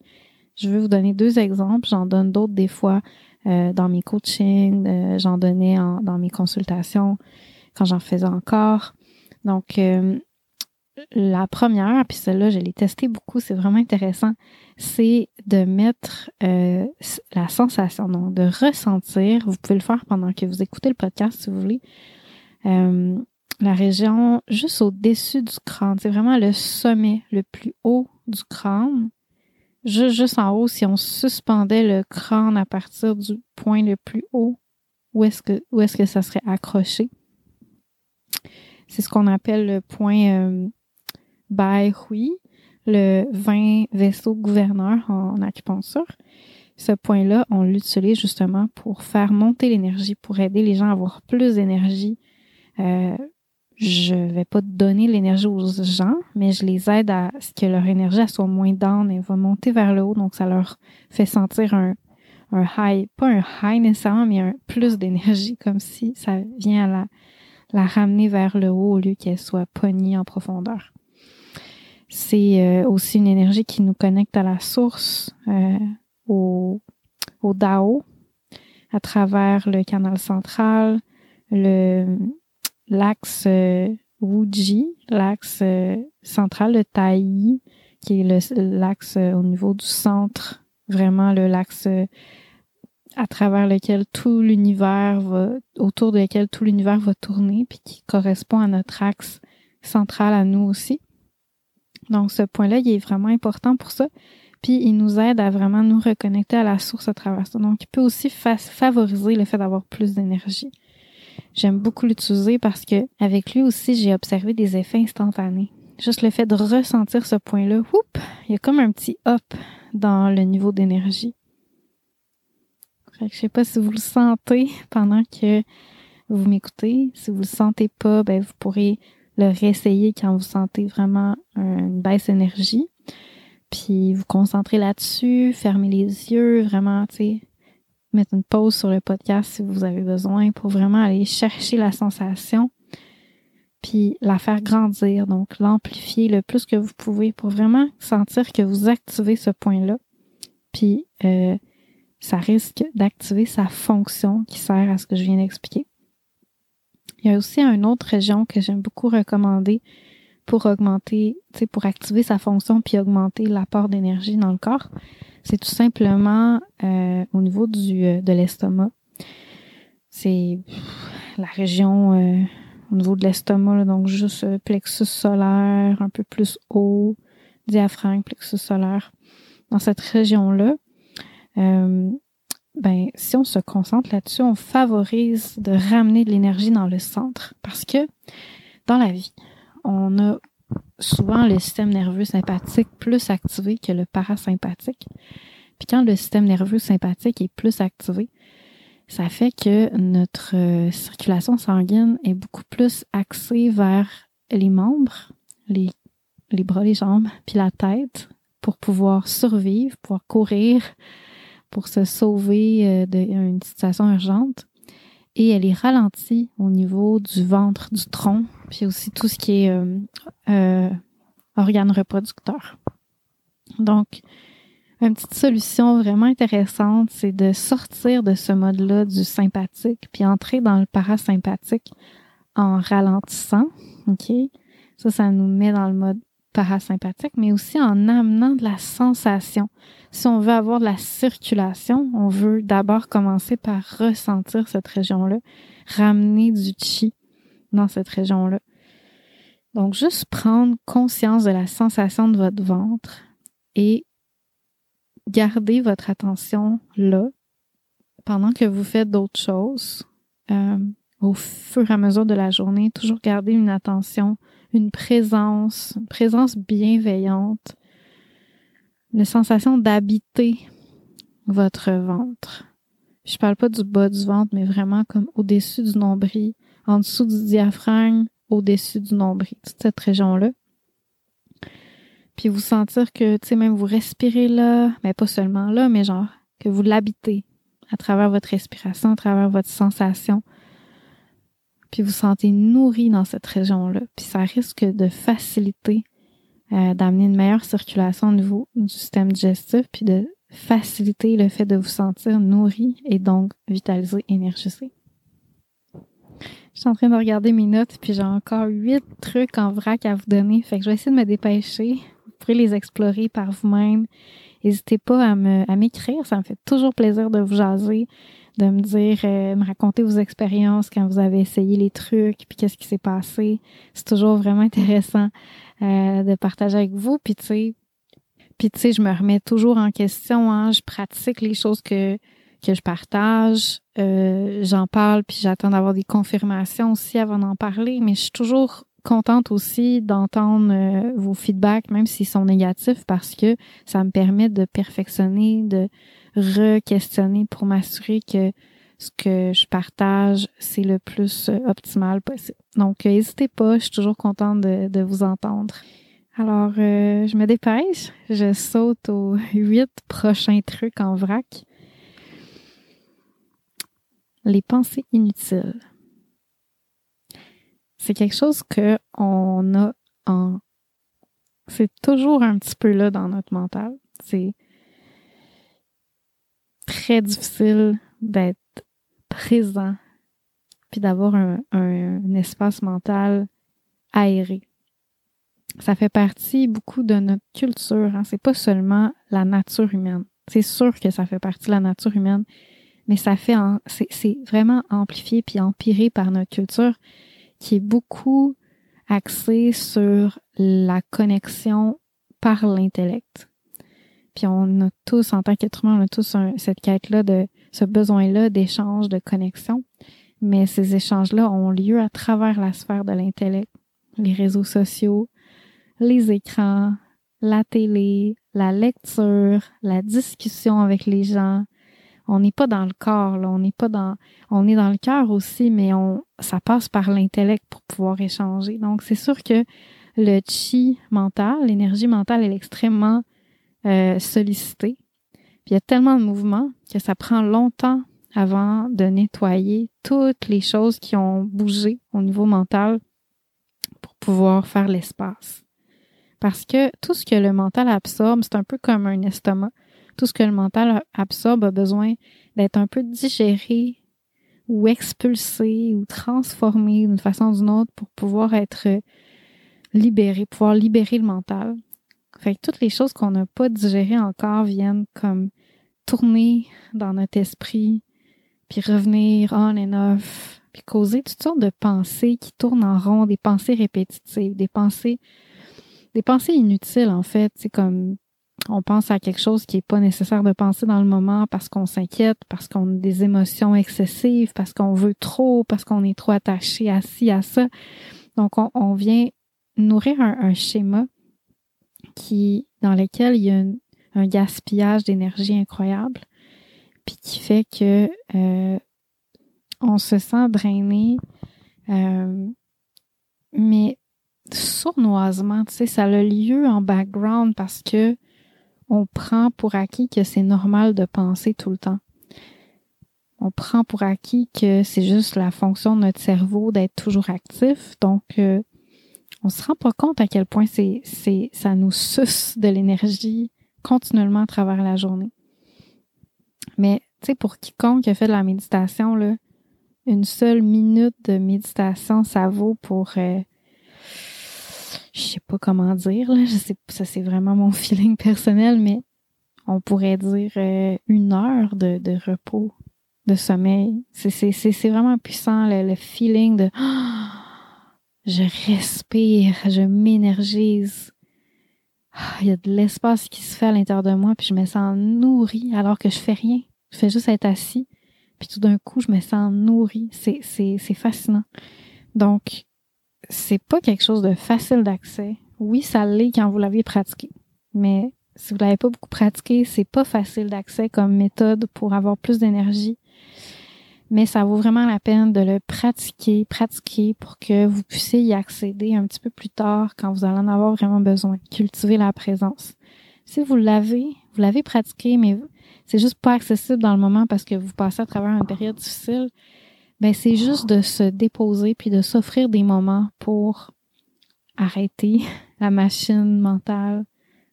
Je vais vous donner deux exemples. J'en donne d'autres des fois euh, dans mes coachings, euh, j'en donnais dans mes consultations quand j'en faisais encore. Donc, euh, la première, puis celle-là, je l'ai testée beaucoup, c'est vraiment intéressant, c'est de mettre euh, la sensation, donc de ressentir, vous pouvez le faire pendant que vous écoutez le podcast si vous voulez, euh, la région juste au-dessus du crâne, c'est vraiment le sommet le plus haut du crâne, juste, juste en haut, si on suspendait le crâne à partir du point le plus haut, où est-ce que, où est-ce que ça serait accroché. C'est ce qu'on appelle le point euh, Bai Hui, le 20 vaisseau gouverneur en acupuncture. Ce point-là, on l'utilise justement pour faire monter l'énergie, pour aider les gens à avoir plus d'énergie, euh, je vais pas donner l'énergie aux gens, mais je les aide à ce que leur énergie soit moins down et va monter vers le haut. Donc, ça leur fait sentir un, un high, pas un high nécessairement, mais un plus d'énergie, comme si ça vient à la, la ramener vers le haut au lieu qu'elle soit pognée en profondeur. C'est euh, aussi une énergie qui nous connecte à la source, euh, au, au Dao, à travers le canal central, le l'axe euh, Wuji, l'axe central, le Tai, qui est l'axe au niveau du centre, vraiment le l'axe à travers lequel tout l'univers va, autour de lequel tout l'univers va tourner, puis qui correspond à notre axe central à nous aussi. Donc ce point-là, il est vraiment important pour ça. Puis il nous aide à vraiment nous reconnecter à la source à travers ça. Donc il peut aussi favoriser le fait d'avoir plus d'énergie. J'aime beaucoup l'utiliser parce que avec lui aussi, j'ai observé des effets instantanés. Juste le fait de ressentir ce point-là, il y a comme un petit hop dans le niveau d'énergie. Fait que je sais pas si vous le sentez pendant que vous m'écoutez. Si vous le sentez pas, ben vous pourrez le réessayer quand vous sentez vraiment une baisse d'énergie. Puis vous concentrez là-dessus, fermez les yeux, vraiment, tu sais, mettre une pause sur le podcast si vous avez besoin pour vraiment aller chercher la sensation puis la faire grandir, donc l'amplifier le plus que vous pouvez pour vraiment sentir que vous activez ce point-là. Puis euh, ça risque d'activer sa fonction qui sert à ce que je viens d'expliquer. Il y a aussi une autre région que j'aime beaucoup recommander pour augmenter, pour activer sa fonction puis augmenter l'apport d'énergie dans le corps. C'est tout simplement euh, au niveau du euh, de l'estomac. C'est la région euh, au niveau de l'estomac, donc juste plexus solaire, un peu plus haut, diaphragme, plexus solaire. Dans cette région-là, ben si on se concentre là-dessus, on favorise de ramener de l'énergie dans le centre. Parce que dans la vie, on a souvent le système nerveux sympathique plus activé que le parasympathique. Puis quand le système nerveux sympathique est plus activé, ça fait que notre euh, circulation sanguine est beaucoup plus axée vers les membres, les, les bras, les jambes, puis la tête pour pouvoir survivre, pouvoir courir, pour se sauver euh, d'une situation urgente. Et elle est ralentie au niveau du ventre, du tronc, puis aussi tout ce qui est euh, euh, organes reproducteurs. Donc, une petite solution vraiment intéressante, c'est de sortir de ce mode-là du sympathique, puis entrer dans le parasympathique en ralentissant. OK? Ça, ça nous met dans le mode parasympathique, mais aussi en amenant de la sensation. Si on veut avoir de la circulation, on veut d'abord commencer par ressentir cette région-là, ramener du chi dans cette région-là. Donc, juste prendre conscience de la sensation de votre ventre et garder votre attention là pendant que vous faites d'autres choses. Euh, au fur et à mesure de la journée, toujours garder une attention, une présence, une présence bienveillante, une sensation d'habiter votre ventre. Je parle pas du bas du ventre, mais vraiment comme au-dessus du nombril, en dessous du diaphragme, au-dessus du nombril, toute cette région-là. Puis vous sentir que, tu sais, même vous respirez là, mais pas seulement là, mais genre que vous l'habitez à travers votre respiration, à travers votre sensation. Puis vous sentez nourri dans cette région-là. Puis ça risque de faciliter, euh, d'amener une meilleure circulation au niveau du système digestif, puis de faciliter le fait de vous sentir nourri et donc vitalisé, énergisé. Je suis en train de regarder mes notes, puis j'ai encore huit trucs en vrac à vous donner. Fait que je vais essayer de me dépêcher. Vous pourrez les explorer par vous-même. N'hésitez pas à me à m'écrire. Ça me fait toujours plaisir de vous jaser, de me dire, euh, me raconter vos expériences quand vous avez essayé les trucs, puis qu'est-ce qui s'est passé. C'est toujours vraiment intéressant euh, de partager avec vous. Puis tu sais, puis tu sais, je me remets toujours en question. Hein, je pratique les choses que que je partage. Euh, j'en parle, puis j'attends d'avoir des confirmations aussi avant d'en parler, mais je suis toujours contente aussi d'entendre euh, vos feedbacks, même s'ils sont négatifs, parce que ça me permet de perfectionner, de re-questionner pour m'assurer que ce que je partage, c'est le plus euh, optimal possible. Donc, euh, n'hésitez pas, je suis toujours contente de, vous entendre. Alors, euh, je me dépêche, je saute aux huit prochains trucs en vrac. Les pensées inutiles. C'est quelque chose que on a en... C'est toujours un petit peu là dans notre mental. C'est très difficile d'être présent, puis d'avoir un, espace mental aéré. Ça fait partie beaucoup de notre culture. Hein. C'est pas seulement la nature humaine. C'est sûr que ça fait partie de la nature humaine, mais ça fait c'est vraiment amplifié puis empiré par notre culture qui est beaucoup axée sur la connexion par l'intellect. Puis on a tous, en tant qu'être humain, on a tous cette quête-là de ce besoin-là d'échange, de connexion. Mais ces échanges-là ont lieu à travers la sphère de l'intellect, les réseaux sociaux, les écrans, la télé, la lecture, la discussion avec les gens. On n'est pas dans le corps, là, on n'est pas dans, on est dans le cœur aussi, mais on, ça passe par l'intellect pour pouvoir échanger. Donc, c'est sûr que le chi mental, l'énergie mentale, elle est extrêmement euh, sollicitée il y a tellement de mouvements que ça prend longtemps avant de nettoyer toutes les choses qui ont bougé au niveau mental pour pouvoir faire l'espace. Parce que tout ce que le mental absorbe, c'est un peu comme un estomac. Tout ce que le mental absorbe a besoin d'être un peu digéré ou expulsé ou transformé d'une façon ou d'une autre pour pouvoir être libéré, pouvoir libérer le mental. Fait que toutes les choses qu'on n'a pas digérées encore viennent comme tourner dans notre esprit, puis revenir on and off, puis causer toutes sortes de pensées qui tournent en rond, des pensées répétitives, des pensées, des pensées inutiles en fait. C'est comme on pense à quelque chose qui est pas nécessaire de penser dans le moment parce qu'on s'inquiète, parce qu'on a des émotions excessives, parce qu'on veut trop, parce qu'on est trop attaché à ci, à ça. Donc on, vient nourrir un schéma qui dans lequel il y a un gaspillage d'énergie incroyable, puis qui fait que euh, on se sent drainé, euh, mais sournoisement, tu sais, ça a lieu en background parce que on prend pour acquis que c'est normal de penser tout le temps. On prend pour acquis que c'est juste la fonction de notre cerveau d'être toujours actif, donc euh, on se rend pas compte à quel point c'est c'est ça nous suce de l'énergie continuellement à travers la journée. Mais, tu sais, pour quiconque a fait de la méditation, une seule minute de méditation, ça vaut pour, euh, je sais pas comment dire, je sais, ça c'est vraiment mon feeling personnel, mais on pourrait dire euh, une heure de, de, repos, de sommeil. C'est vraiment puissant, le, feeling de, je respire, je m'énergise, ah, il y a de l'espace qui se fait à l'intérieur de moi, puis je me sens nourrie alors que je fais rien. Je fais juste être assis, puis tout d'un coup, je me sens nourrie. C'est, c'est, c'est fascinant. Donc, c'est pas quelque chose de facile d'accès. Oui, ça l'est quand vous l'avez pratiqué. Mais si vous l'avez pas beaucoup pratiqué, c'est pas facile d'accès comme méthode pour avoir plus d'énergie mais ça vaut vraiment la peine de le pratiquer, pratiquer pour que vous puissiez y accéder un petit peu plus tard quand vous allez en avoir vraiment besoin. Cultiver la présence. Si vous l'avez, vous l'avez pratiqué, mais c'est juste pas accessible dans le moment parce que vous passez à travers une période difficile, ben c'est juste de se déposer puis de s'offrir des moments pour arrêter la machine mentale,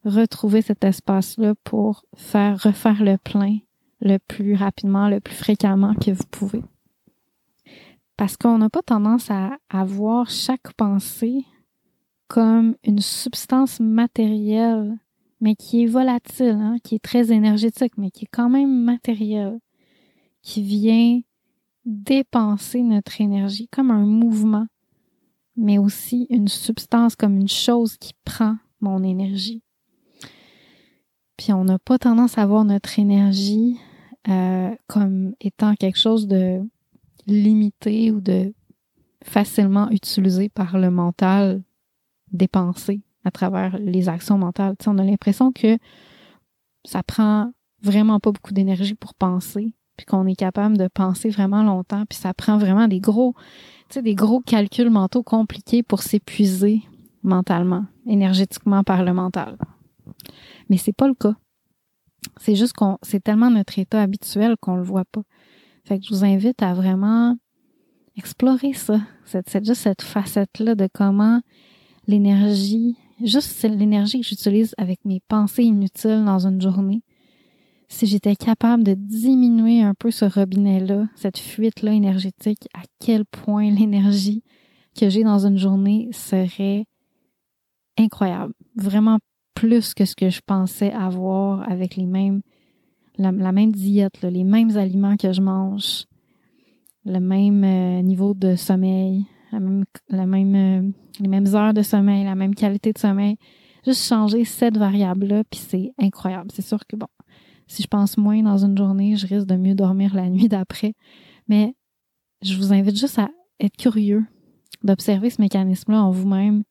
retrouver cet espace-là pour faire refaire le plein le plus rapidement, le plus fréquemment que vous pouvez. Parce qu'on n'a pas tendance à, voir chaque pensée comme une substance matérielle, mais qui est volatile, hein, qui est très énergétique, mais qui est quand même matérielle, qui vient dépenser notre énergie comme un mouvement, mais aussi une substance comme une chose qui prend mon énergie. Puis on n'a pas tendance à voir notre énergie euh, comme étant quelque chose de limité ou de facilement utilisé par le mental dépensé à travers les actions mentales. on a l'impression que ça prend vraiment pas beaucoup d'énergie pour penser, puis qu'on est capable de penser vraiment longtemps, puis ça prend vraiment des gros, des gros calculs mentaux compliqués pour s'épuiser mentalement, énergétiquement par le mental. Mais c'est pas le cas. C'est juste qu'on, c'est tellement notre état habituel qu'on le voit pas. Fait que je vous invite à vraiment explorer ça, cette juste cette facette-là de comment l'énergie, juste l'énergie que j'utilise avec mes pensées inutiles dans une journée, si j'étais capable de diminuer un peu ce robinet-là, cette fuite-là énergétique, à quel point l'énergie que j'ai dans une journée serait incroyable. Vraiment plus que ce que je pensais avoir avec les mêmes, la, même diète, les mêmes aliments que je mange, le même euh, niveau de sommeil, même, euh, les mêmes heures de sommeil, la même qualité de sommeil. Juste changer cette variable-là, puis c'est incroyable. C'est sûr que bon, si je pense moins dans une journée, je risque de mieux dormir la nuit d'après. Mais je vous invite juste à être curieux, d'observer ce mécanisme-là en vous-même.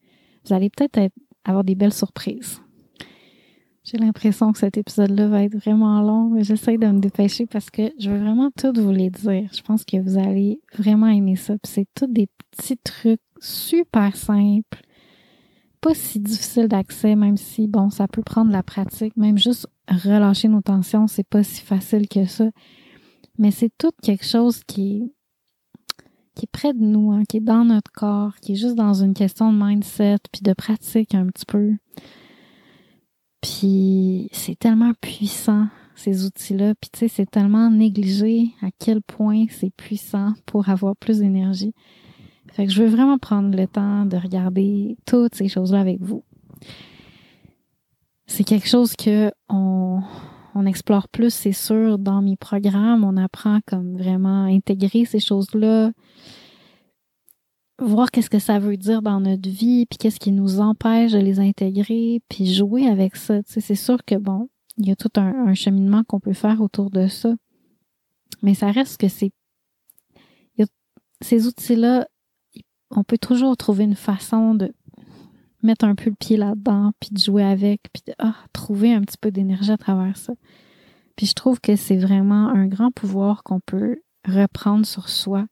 Vous allez peut-être avoir des belles surprises. J'ai l'impression que cet épisode-là va être vraiment long, mais j'essaie de me dépêcher parce que je veux vraiment tout vous les dire. Je pense que vous allez vraiment aimer ça. c'est tous des petits trucs super simples, pas si difficiles d'accès, même si, bon, ça peut prendre la pratique. Même juste relâcher nos tensions, c'est pas si facile que ça. Mais c'est tout quelque chose qui est, qui est près de nous, hein, qui est dans notre corps, qui est juste dans une question de mindset, puis de pratique un petit peu. Puis c'est tellement puissant, ces outils-là. Puis tu sais, c'est tellement négligé à quel point c'est puissant pour avoir plus d'énergie. Fait que je veux vraiment prendre le temps de regarder toutes ces choses-là avec vous. C'est quelque chose que on, on explore plus, c'est sûr, dans mes programmes. On apprend comme vraiment intégrer ces choses-là, voir qu'est-ce que ça veut dire dans notre vie, puis qu'est-ce qui nous empêche de les intégrer, puis jouer avec ça. c'est sûr que bon, il y a tout un, cheminement qu'on peut faire autour de ça, mais ça reste que c'est ces outils-là, on peut toujours trouver une façon de mettre un peu le pied là-dedans, puis de jouer avec, puis de ah, trouver un petit peu d'énergie à travers ça. Puis je trouve que c'est vraiment un grand pouvoir qu'on peut reprendre sur soi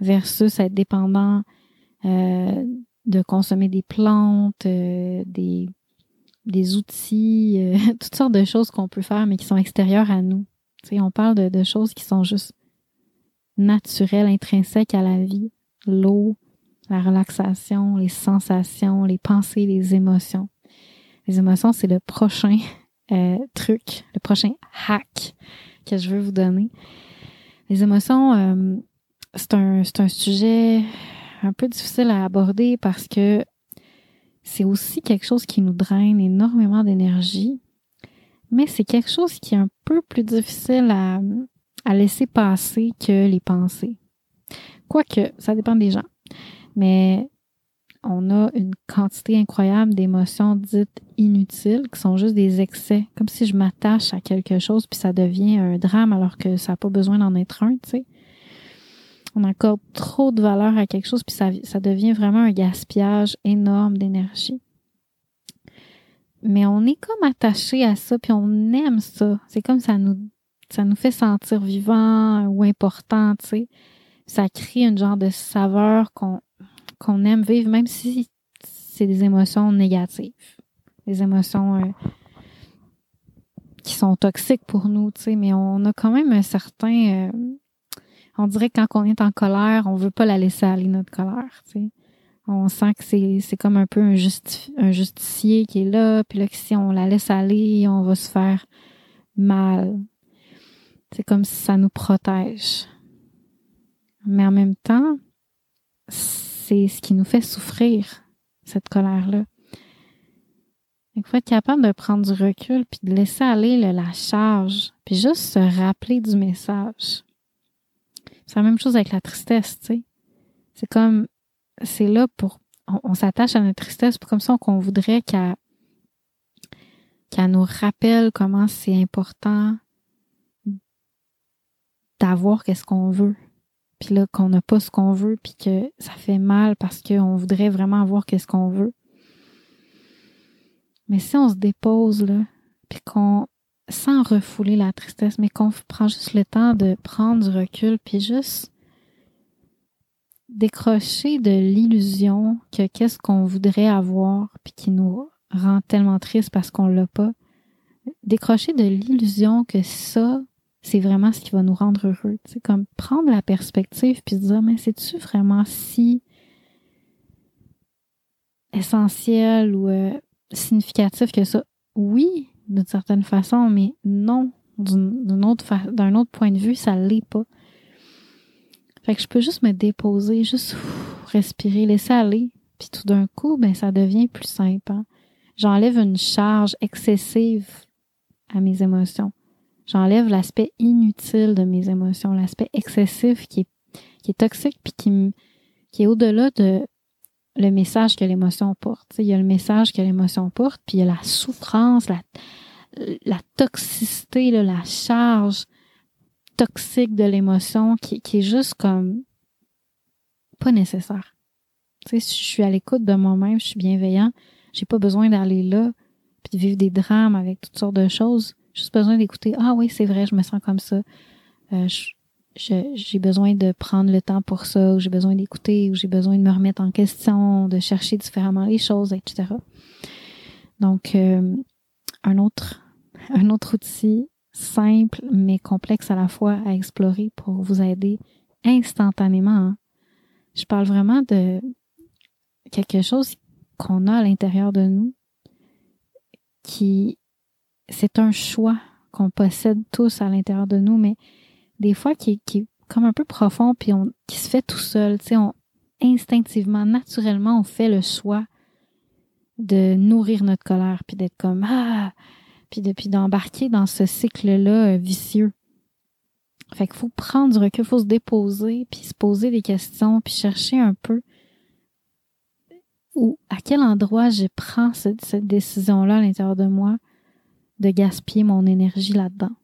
versus être dépendant euh, de consommer des plantes, euh, des, des outils, euh, toutes sortes de choses qu'on peut faire, mais qui sont extérieures à nous. sais, on parle de, de choses qui sont juste naturelles, intrinsèques à la vie. L'eau, la relaxation, les sensations, les pensées, les émotions. Les émotions, c'est le prochain truc, le prochain hack que je veux vous donner. Les émotions, c'est un, un sujet un peu difficile à aborder parce que c'est aussi quelque chose qui nous draine énormément d'énergie, mais c'est quelque chose qui est un peu plus difficile à, à laisser passer que les pensées. Quoique, ça dépend des gens. Mais on a une quantité incroyable d'émotions dites inutiles qui sont juste des excès, comme si je m'attache à quelque chose puis ça devient un drame alors que ça n'a pas besoin d'en être un, tu sais on accorde trop de valeur à quelque chose, puis ça, ça devient vraiment un gaspillage énorme d'énergie. Mais on est comme attaché à ça, puis on aime ça. C'est comme ça nous, ça nous fait sentir vivant ou important, tu sais. Ça crée une genre de saveur qu'on qu'on aime vivre, même si c'est des émotions négatives, des émotions euh, qui sont toxiques pour nous, tu sais. Mais on a quand même un certain euh, on dirait que quand on est en colère, on veut pas la laisser aller, notre colère. sais. On sent que c'est, comme un peu un, un justicier qui est là, puis là, que si on la laisse aller, on va se faire mal. C'est comme si ça nous protège. Mais en même temps, c'est ce qui nous fait souffrir, cette colère-là. Il faut être capable de prendre du recul puis de laisser aller la charge, puis juste se rappeler du message. C'est la même chose avec la tristesse, tu sais. C'est comme, c'est là pour, on, s'attache à notre tristesse comme ça qu'on voudrait qu'elle qu'elle nous rappelle comment c'est important d'avoir qu'est-ce qu'on veut. Puis là, qu'on n'a pas ce qu'on veut, puis que ça fait mal parce qu'on voudrait vraiment avoir qu'est-ce qu'on veut. Mais si on se dépose là, puis qu'on sans refouler la tristesse, mais qu'on prend juste le temps de prendre du recul, puis juste décrocher de l'illusion que qu'est-ce qu'on voudrait avoir, puis qui nous rend tellement triste parce qu'on l'a pas. Décrocher de l'illusion que ça, c'est vraiment ce qui va nous rendre heureux. C'est comme prendre la perspective puis se dire, mais c'est-tu vraiment si essentiel ou euh, significatif que ça? Oui, d'une certaine façon, mais non, d'un autre, point de vue, ça l'est pas. Fait que je peux juste me déposer, juste respirer, laisser aller, puis tout d'un coup, ben ça devient plus simple. Hein. J'enlève une charge excessive à mes émotions. J'enlève l'aspect inutile de mes émotions, l'aspect excessif qui est, qui toxique puis qui, qui est au-delà de le message que l'émotion porte. il y a le message que l'émotion porte, puis il y a la souffrance, la, la toxicité, la charge toxique de l'émotion qui, qui est juste comme pas nécessaire. Tu sais, si je suis à l'écoute de moi-même, je suis bienveillant, j'ai pas besoin d'aller là puis de vivre des drames avec toutes sortes de choses. J'ai juste besoin d'écouter. Ah oui, c'est vrai, je me sens comme ça. Euh, j'ai besoin de prendre le temps pour ça, ou j'ai besoin d'écouter, ou j'ai besoin de me remettre en question, de chercher différemment les choses, etc. Donc, euh, un autre, un autre outil simple mais complexe à la fois à explorer pour vous aider instantanément. Hein. Je parle vraiment de quelque chose qu'on a à l'intérieur de nous qui c'est un choix qu'on possède tous à l'intérieur de nous, mais des fois qui, est comme un peu profond, puis on, qui se fait tout seul. Tu sais, on, instinctivement, naturellement, on fait le choix de nourrir notre colère, puis d'être comme ah, puis depuis d'embarquer dans ce cycle-là euh, vicieux. Fait qu'il faut prendre du recul, faut se déposer, puis se poser des questions, puis chercher un peu où, à quel endroit je prends cette, cette décision-là à l'intérieur de moi de gaspiller mon énergie là-dedans.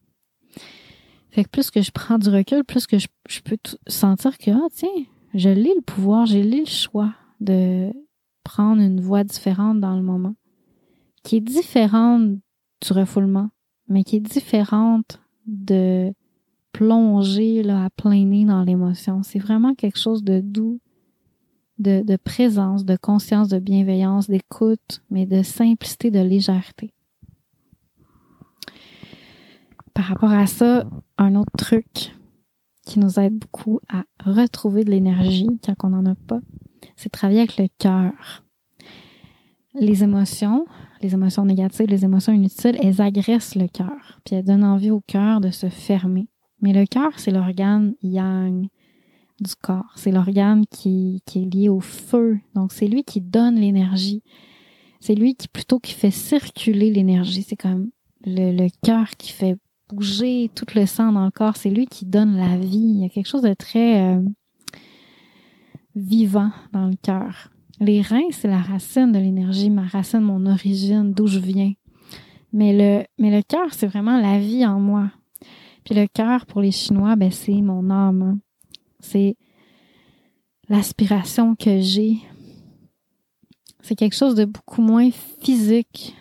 Fait que plus que je prends du recul, plus que je, peux sentir que, ah, tiens, je lis le pouvoir, j'ai lu le choix de prendre une voie différente dans le moment, qui est différente du refoulement, mais qui est différente de plonger là, à plein dans l'émotion. C'est vraiment quelque chose de doux, de, de présence, de conscience, de bienveillance, d'écoute, mais de simplicité, de légèreté. Par rapport à ça, un autre truc qui nous aide beaucoup à retrouver de l'énergie quand on n'en a pas, c'est travailler avec le cœur. Les émotions, les émotions négatives, les émotions inutiles, elles agressent le cœur, puis elles donnent envie au cœur de se fermer. Mais le cœur, c'est l'organe yang du corps. C'est l'organe qui, qui est lié au feu. Donc, c'est lui qui donne l'énergie. C'est lui qui, plutôt, qui fait circuler l'énergie. C'est comme le, le cœur qui fait bouger tout le sang dans le corps. C'est lui qui donne la vie. Il y a quelque chose de très euh, vivant dans le cœur. Les reins, c'est la racine de l'énergie, ma racine, mon origine, d'où je viens. Mais le, mais le cœur, c'est vraiment la vie en moi. Puis le cœur, pour les Chinois, ben, c'est mon âme. C'est l'aspiration que j'ai. C'est quelque chose de beaucoup moins physique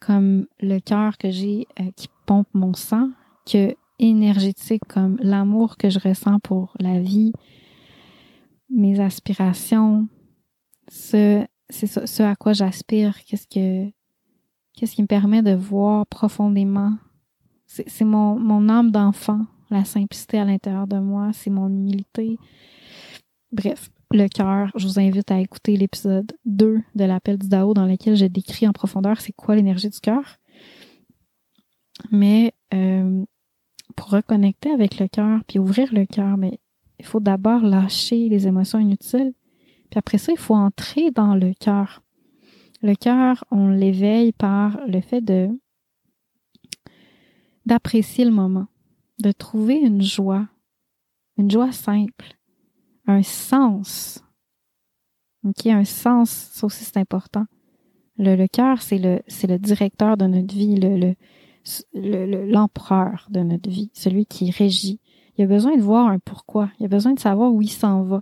comme le cœur que j'ai euh, qui pompe mon sang que énergétique comme l'amour que je ressens pour la vie, mes aspirations, ce, c'est ce, à quoi j'aspire, qu'est-ce que qu'est-ce qui me permet de voir profondément. C'est, mon, mon âme d'enfant, la simplicité à l'intérieur de moi, c'est mon humilité. Bref, le cœur, je vous invite à écouter l'épisode 2 de l'appel du Dao dans lequel je décris en profondeur c'est quoi l'énergie du cœur. Mais euh, pour reconnecter avec le cœur puis ouvrir le cœur, mais il faut d'abord lâcher les émotions inutiles. Puis après ça, il faut entrer dans le cœur. Le cœur, on l'éveille par le fait de d'apprécier le moment, de trouver une joie, une joie simple, un sens. OK, un sens, ça aussi c'est important. Le, cœur, c'est le, c'est le directeur de notre vie, le, le, l'empereur de notre vie, celui qui régit. Il a besoin de voir un pourquoi. Il a besoin de savoir où il s'en va.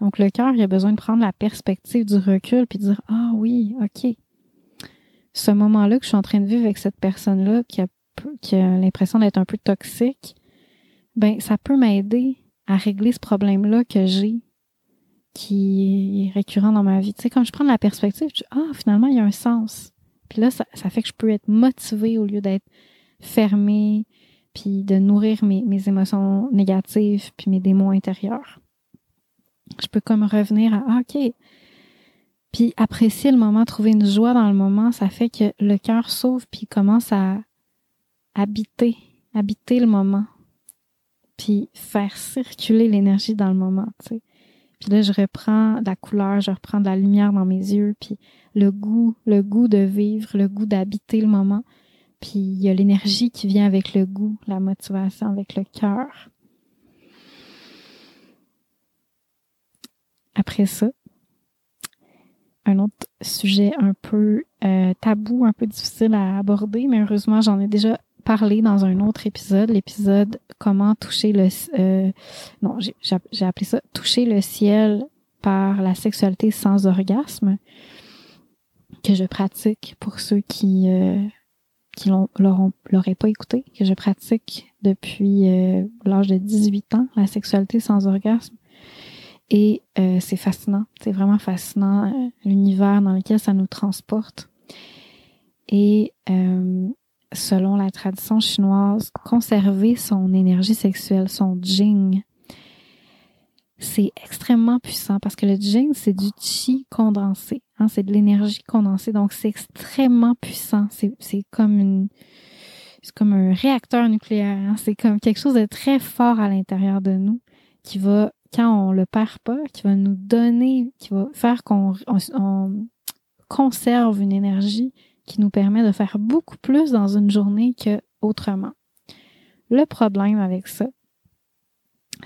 Donc le cœur, il a besoin de prendre la perspective du recul puis de dire ah oui, ok. Ce moment-là que je suis en train de vivre avec cette personne-là qui a qui a l'impression d'être un peu toxique, ben ça peut m'aider à régler ce problème-là que j'ai qui est récurrent dans ma vie. Tu sais, quand je prends la perspective, je dis, ah, finalement, il y a un sens. Puis là, ça, ça fait que je peux être motivée au lieu d'être fermée, puis de nourrir mes, mes émotions négatives, puis mes démons intérieurs. Je peux comme revenir à, ah, OK, puis apprécier le moment, trouver une joie dans le moment, ça fait que le cœur s'ouvre puis commence à habiter, habiter le moment. Puis faire circuler l'énergie dans le moment, tu sais. Puis là, je reprends de la couleur, je reprends de la lumière dans mes yeux, puis le goût, le goût de vivre, le goût d'habiter le moment. Puis il y a l'énergie qui vient avec le goût, la motivation avec le cœur. Après ça, un autre sujet un peu euh, tabou, un peu difficile à aborder, mais heureusement, j'en ai déjà parlé dans un autre épisode, l'épisode comment toucher le euh, non, j'ai appelé ça toucher le ciel par la sexualité sans orgasme que je pratique pour ceux qui euh, qui l'auraient pas écouté, que je pratique depuis euh, l'âge de 18 ans, la sexualité sans orgasme. Et euh, c'est fascinant, c'est vraiment fascinant euh, l'univers dans lequel ça nous transporte. Et selon la tradition chinoise, conserver son énergie sexuelle, son jing, c'est extrêmement puissant parce que le jing, c'est du chi condensé. Hein, c'est de l'énergie condensée, donc c'est extrêmement puissant. C'est, comme une, un réacteur nucléaire. Hein. C'est comme quelque chose de très fort à l'intérieur de nous qui va quand on le perd pas, qui va nous donner, qui va faire qu'on conserve une énergie qui nous permet de faire beaucoup plus dans une journée que autrement. Le problème avec ça,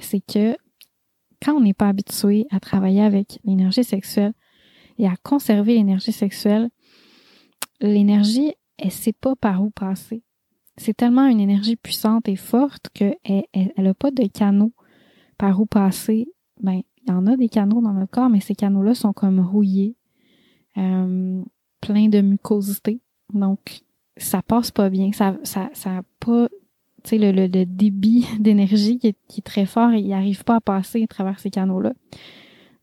c'est que quand on n'est pas habitué à travailler avec l'énergie sexuelle et à conserver l'énergie sexuelle, l'énergie, elle sait pas par où passer. C'est tellement une énergie puissante et forte qu'elle elle, a pas de canaux par où passer, ben, il y en a des canaux dans notre corps, mais ces canaux-là sont comme rouillés, euh, pleins de mucosité. Donc, ça passe pas bien. Ça, ça, ça a pas, tu sais, le, le, débit d'énergie qui est, très fort il arrive pas à passer à travers ces canaux-là.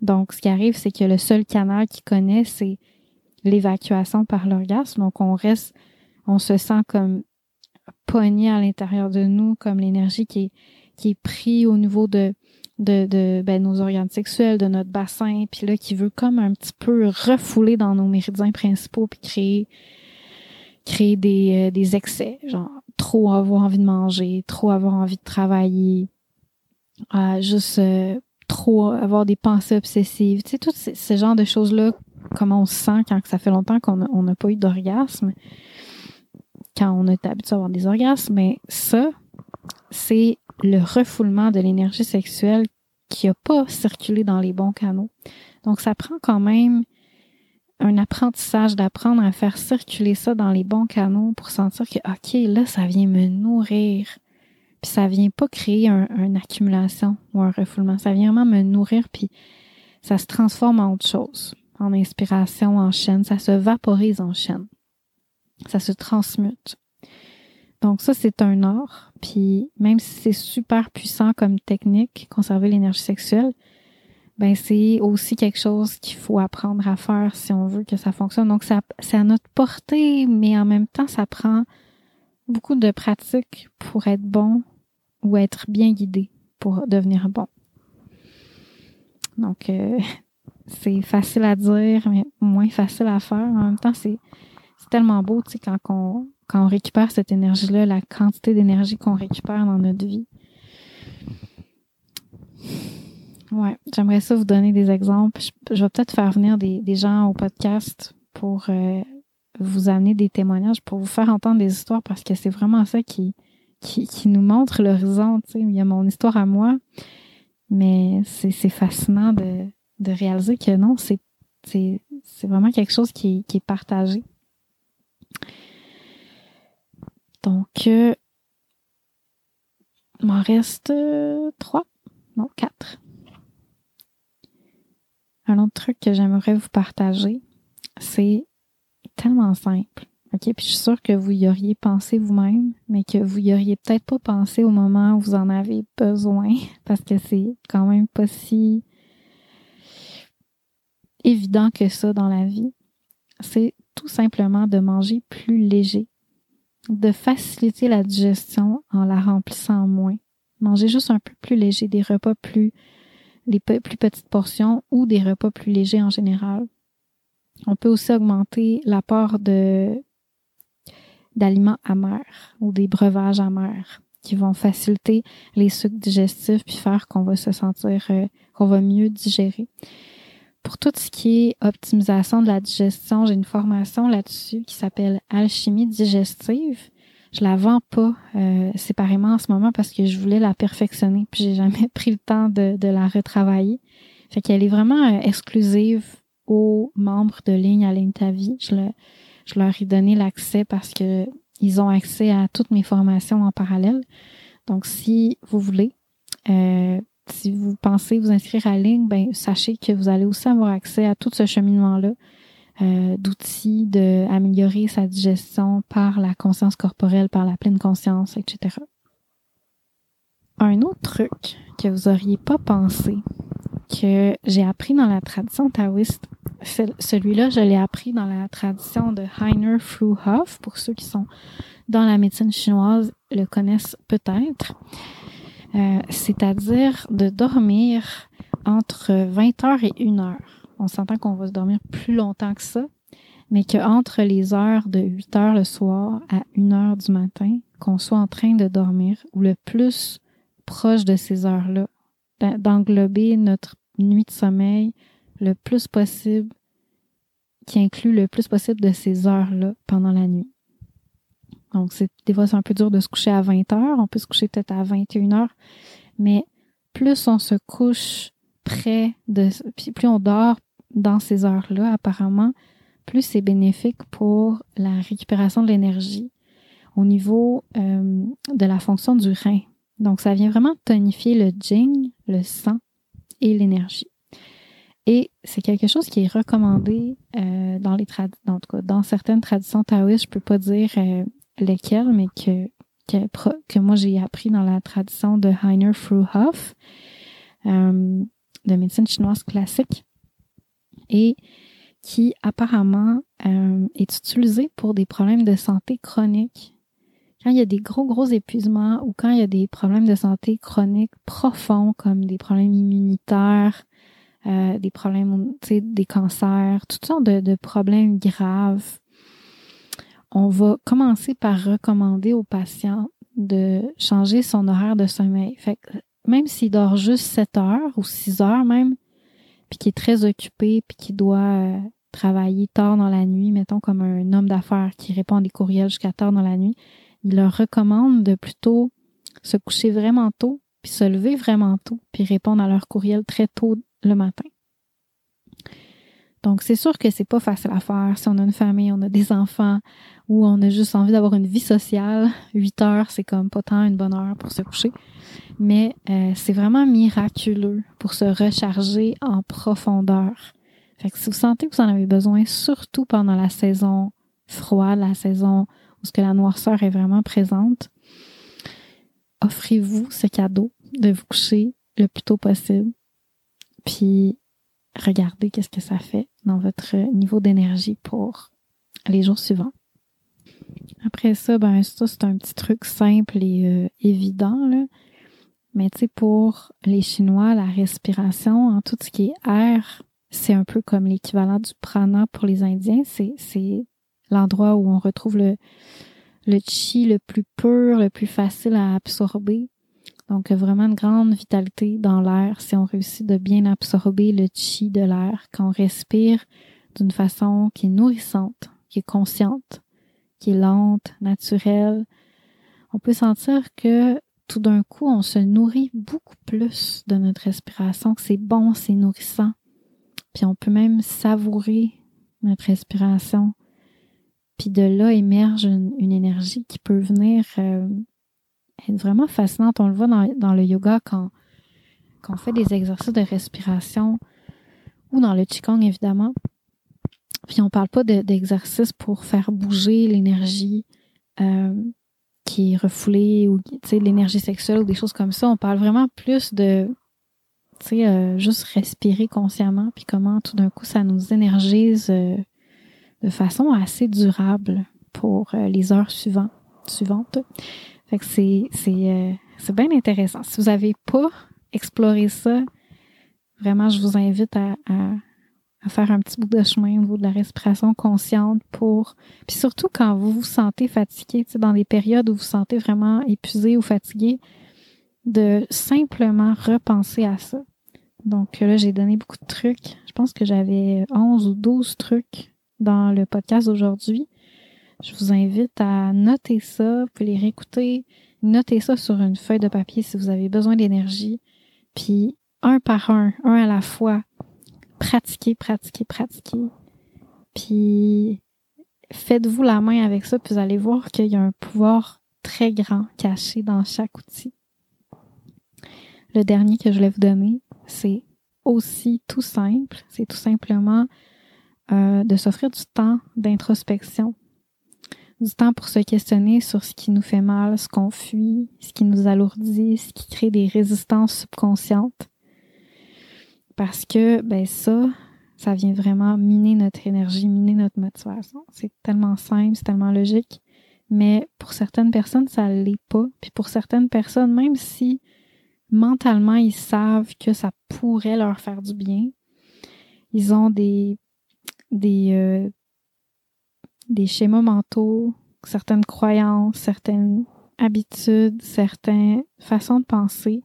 Donc, ce qui arrive, c'est que le seul canal qu'il connaît, c'est l'évacuation par l'orgasme. Donc, on reste, on se sent comme pogné à l'intérieur de nous, comme l'énergie qui est, qui est pris au niveau de de, de ben, nos organes sexuels, de notre bassin, puis là qui veut comme un petit peu refouler dans nos méridiens principaux puis créer créer des, euh, des excès, genre trop avoir envie de manger, trop avoir envie de travailler, euh, juste euh, trop avoir des pensées obsessives, tu sais tout ce, ce genre de choses là, comment on se sent quand ça fait longtemps qu'on n'a pas eu d'orgasme, quand on est habitué à avoir des orgasmes, mais ça c'est le refoulement de l'énergie sexuelle qui n'a pas circulé dans les bons canaux. Donc, ça prend quand même un apprentissage d'apprendre à faire circuler ça dans les bons canaux pour sentir que, OK, là, ça vient me nourrir. Puis ça vient pas créer un, une accumulation ou un refoulement. Ça vient vraiment me nourrir, puis ça se transforme en autre chose. En inspiration, en chaîne. Ça se vaporise en chaîne. Ça se transmute. Donc ça, c'est un art. Puis même si c'est super puissant comme technique, conserver l'énergie sexuelle, ben c'est aussi quelque chose qu'il faut apprendre à faire si on veut que ça fonctionne. Donc ça, c'est à notre portée, mais en même temps, ça prend beaucoup de pratique pour être bon ou être bien guidé pour devenir bon. Donc euh, c'est facile à dire, mais moins facile à faire. En même temps, c'est c'est tellement beau, tu sais, quand on, quand on récupère cette énergie-là, la quantité d'énergie qu'on récupère dans notre vie. Ouais, j'aimerais ça vous donner des exemples. Je, vais peut-être faire venir des, gens au podcast pour euh, vous amener des témoignages, pour vous faire entendre des histoires, parce que c'est vraiment ça qui, nous montre l'horizon. Il y a mon histoire à moi, mais c'est fascinant de, de réaliser que non, c'est vraiment quelque chose qui, qui est partagé. Donc, euh, il m'en reste euh, trois, non, quatre. Un autre truc que j'aimerais vous partager, c'est tellement simple, OK? Puis je suis sûre que vous y auriez pensé vous-même, mais que vous y auriez peut-être pas pensé au moment où vous en avez besoin, parce que c'est quand même pas si évident que ça dans la vie. C'est tout simplement de manger plus léger, de faciliter la digestion en la remplissant moins. Manger juste un peu plus léger, des repas plus, les plus petites portions ou des repas plus légers en général. On peut aussi augmenter l'apport de d'aliments amers ou des breuvages amers qui vont faciliter les sucres digestifs puis faire qu'on va se sentir euh, qu'on va mieux digérer. Pour tout ce qui est optimisation de la digestion, j'ai une formation là-dessus qui s'appelle Alchimie digestive. Je la vends pas euh, séparément en ce moment parce que je voulais la perfectionner puis j'ai jamais pris le temps de, de la retravailler. Fait qu'elle est vraiment euh, exclusive aux membres de Ligne à Ligne. Je, je leur ai donné l'accès parce que ils ont accès à toutes mes formations en parallèle. Donc, si vous voulez, euh, si vous pensez vous inscrire à ligne, ben sachez que vous allez aussi avoir accès à tout ce cheminement-là euh, d'outils d'améliorer sa digestion par la conscience corporelle, par la pleine conscience, etc. Un autre truc que vous auriez pas pensé que j'ai appris dans la tradition taoïste, celui-là, je l'ai appris dans la tradition de Heiner Fruhoff. Pour ceux qui sont dans la médecine chinoise, le connaissent peut-être. Euh, c'est-à-dire de dormir entre 20 heures et 1 heure. On s'entend qu'on va se dormir plus longtemps que ça, mais qu'entre les heures de 8 heures le soir à 1 heure du matin, qu'on soit en train de dormir ou le plus proche de ces heures-là, d'englober notre nuit de sommeil le plus possible, qui inclut le plus possible de ces heures-là pendant la nuit. Donc, c'est, des fois, c'est un peu dur de se coucher à 20 heures. On peut se coucher peut-être à 21 heures. Mais plus on se couche près de, puis plus on dort dans ces heures-là, apparemment, plus c'est bénéfique pour la récupération de l'énergie au niveau euh, de la fonction du rein. Donc, ça vient vraiment tonifier le jing, le sang et l'énergie. Et c'est quelque chose qui est recommandé euh, dans les dans, dans certaines traditions taoïstes. Je peux pas dire euh, lesquels, mais que, que, moi j'ai appris dans la tradition de Heiner Fruhoff, euh, de médecine chinoise classique, et qui apparemment euh, est utilisé pour des problèmes de santé chroniques. Quand il y a des gros, gros épuisements ou quand il y a des problèmes de santé chroniques profonds comme des problèmes immunitaires, euh, des problèmes, des cancers, toutes sortes de, de problèmes graves on va commencer par recommander aux patients de changer son horaire de sommeil. Fait même s'il dort juste 7 heures ou 6 heures même, puis qu'il est très occupé, puis qu'il doit euh, travailler tard dans la nuit, mettons comme un homme d'affaires qui répond à des courriels jusqu'à tard dans la nuit, il leur recommande de plutôt se coucher vraiment tôt, puis se lever vraiment tôt, puis répondre à leurs courriels très tôt le matin. Donc, c'est sûr que c'est pas facile à faire si on a une famille, on a des enfants ou on a juste envie d'avoir une vie sociale. 8 heures, c'est comme pas tant une bonne heure pour se coucher. Mais euh, c'est vraiment miraculeux pour se recharger en profondeur. Fait que si vous sentez que vous en avez besoin, surtout pendant la saison froide, la saison où la noirceur est vraiment présente, offrez-vous ce cadeau de vous coucher le plus tôt possible. Puis regardez qu'est-ce que ça fait dans votre niveau d'énergie pour les jours suivants. Après ça, ben ça, c'est un petit truc simple et euh, évident, là. Mais tu sais, pour les Chinois, la respiration, en tout ce qui est air, c'est un peu comme l'équivalent du prana pour les Indiens. C'est, l'endroit où on retrouve le, le chi le plus pur, le plus facile à absorber. Donc, vraiment une grande vitalité dans l'air si on réussit de bien absorber le chi de l'air, quand on respire d'une façon qui est nourrissante, qui est consciente, qui est lente, naturelle. On peut sentir que tout d'un coup, on se nourrit beaucoup plus de notre respiration, que c'est bon, c'est nourrissant. Puis on peut même savourer notre respiration. Puis de là émerge une, énergie qui peut venir euh, est vraiment fascinante. On le voit dans, le yoga quand, quand on fait des exercices de respiration ou dans le Qigong, évidemment. Puis on parle pas d'exercice pour faire bouger l'énergie euh, qui est refoulée ou l'énergie sexuelle ou des choses comme ça. On parle vraiment plus de euh, juste respirer consciemment, puis comment tout d'un coup ça nous énergise euh, de façon assez durable pour les heures suivantes. Fait que c'est c'est c'est bien intéressant. Si vous n'avez pas exploré ça, vraiment je vous invite à, à à faire un petit bout de chemin au niveau de la respiration consciente pour puis surtout quand vous vous sentez fatigué, dans des périodes où vous vous sentez vraiment épuisé ou fatigué, de simplement repenser à ça. Donc là, j'ai donné beaucoup de trucs. Je pense que j'avais 11 ou 12 trucs dans le podcast aujourd'hui. Je vous invite à noter ça, vous pouvez les réécouter, notez ça sur une feuille de papier si vous avez besoin d'énergie, puis un par un, un à la fois, pratiquez, pratiquez, pratiquez. Puis faites-vous la main avec ça, puis vous allez voir qu'il y a un pouvoir très grand caché dans chaque outil. Le dernier que je voulais vous donner, c'est aussi tout simple. C'est tout simplement euh, de s'offrir du temps d'introspection, du temps pour se questionner sur ce qui nous fait mal, ce qu'on fuit, ce qui nous alourdit, ce qui crée des résistances subconscientes. Parce que, ben ça, ça vient vraiment miner notre énergie, miner notre motivation. C'est tellement simple, c'est tellement logique. Mais pour certaines personnes, ça l'est pas. Puis pour certaines personnes, même si mentalement ils savent que ça pourrait leur faire du bien, ils ont des des euh, des schémas mentaux, certaines croyances, certaines habitudes, certaines façons de penser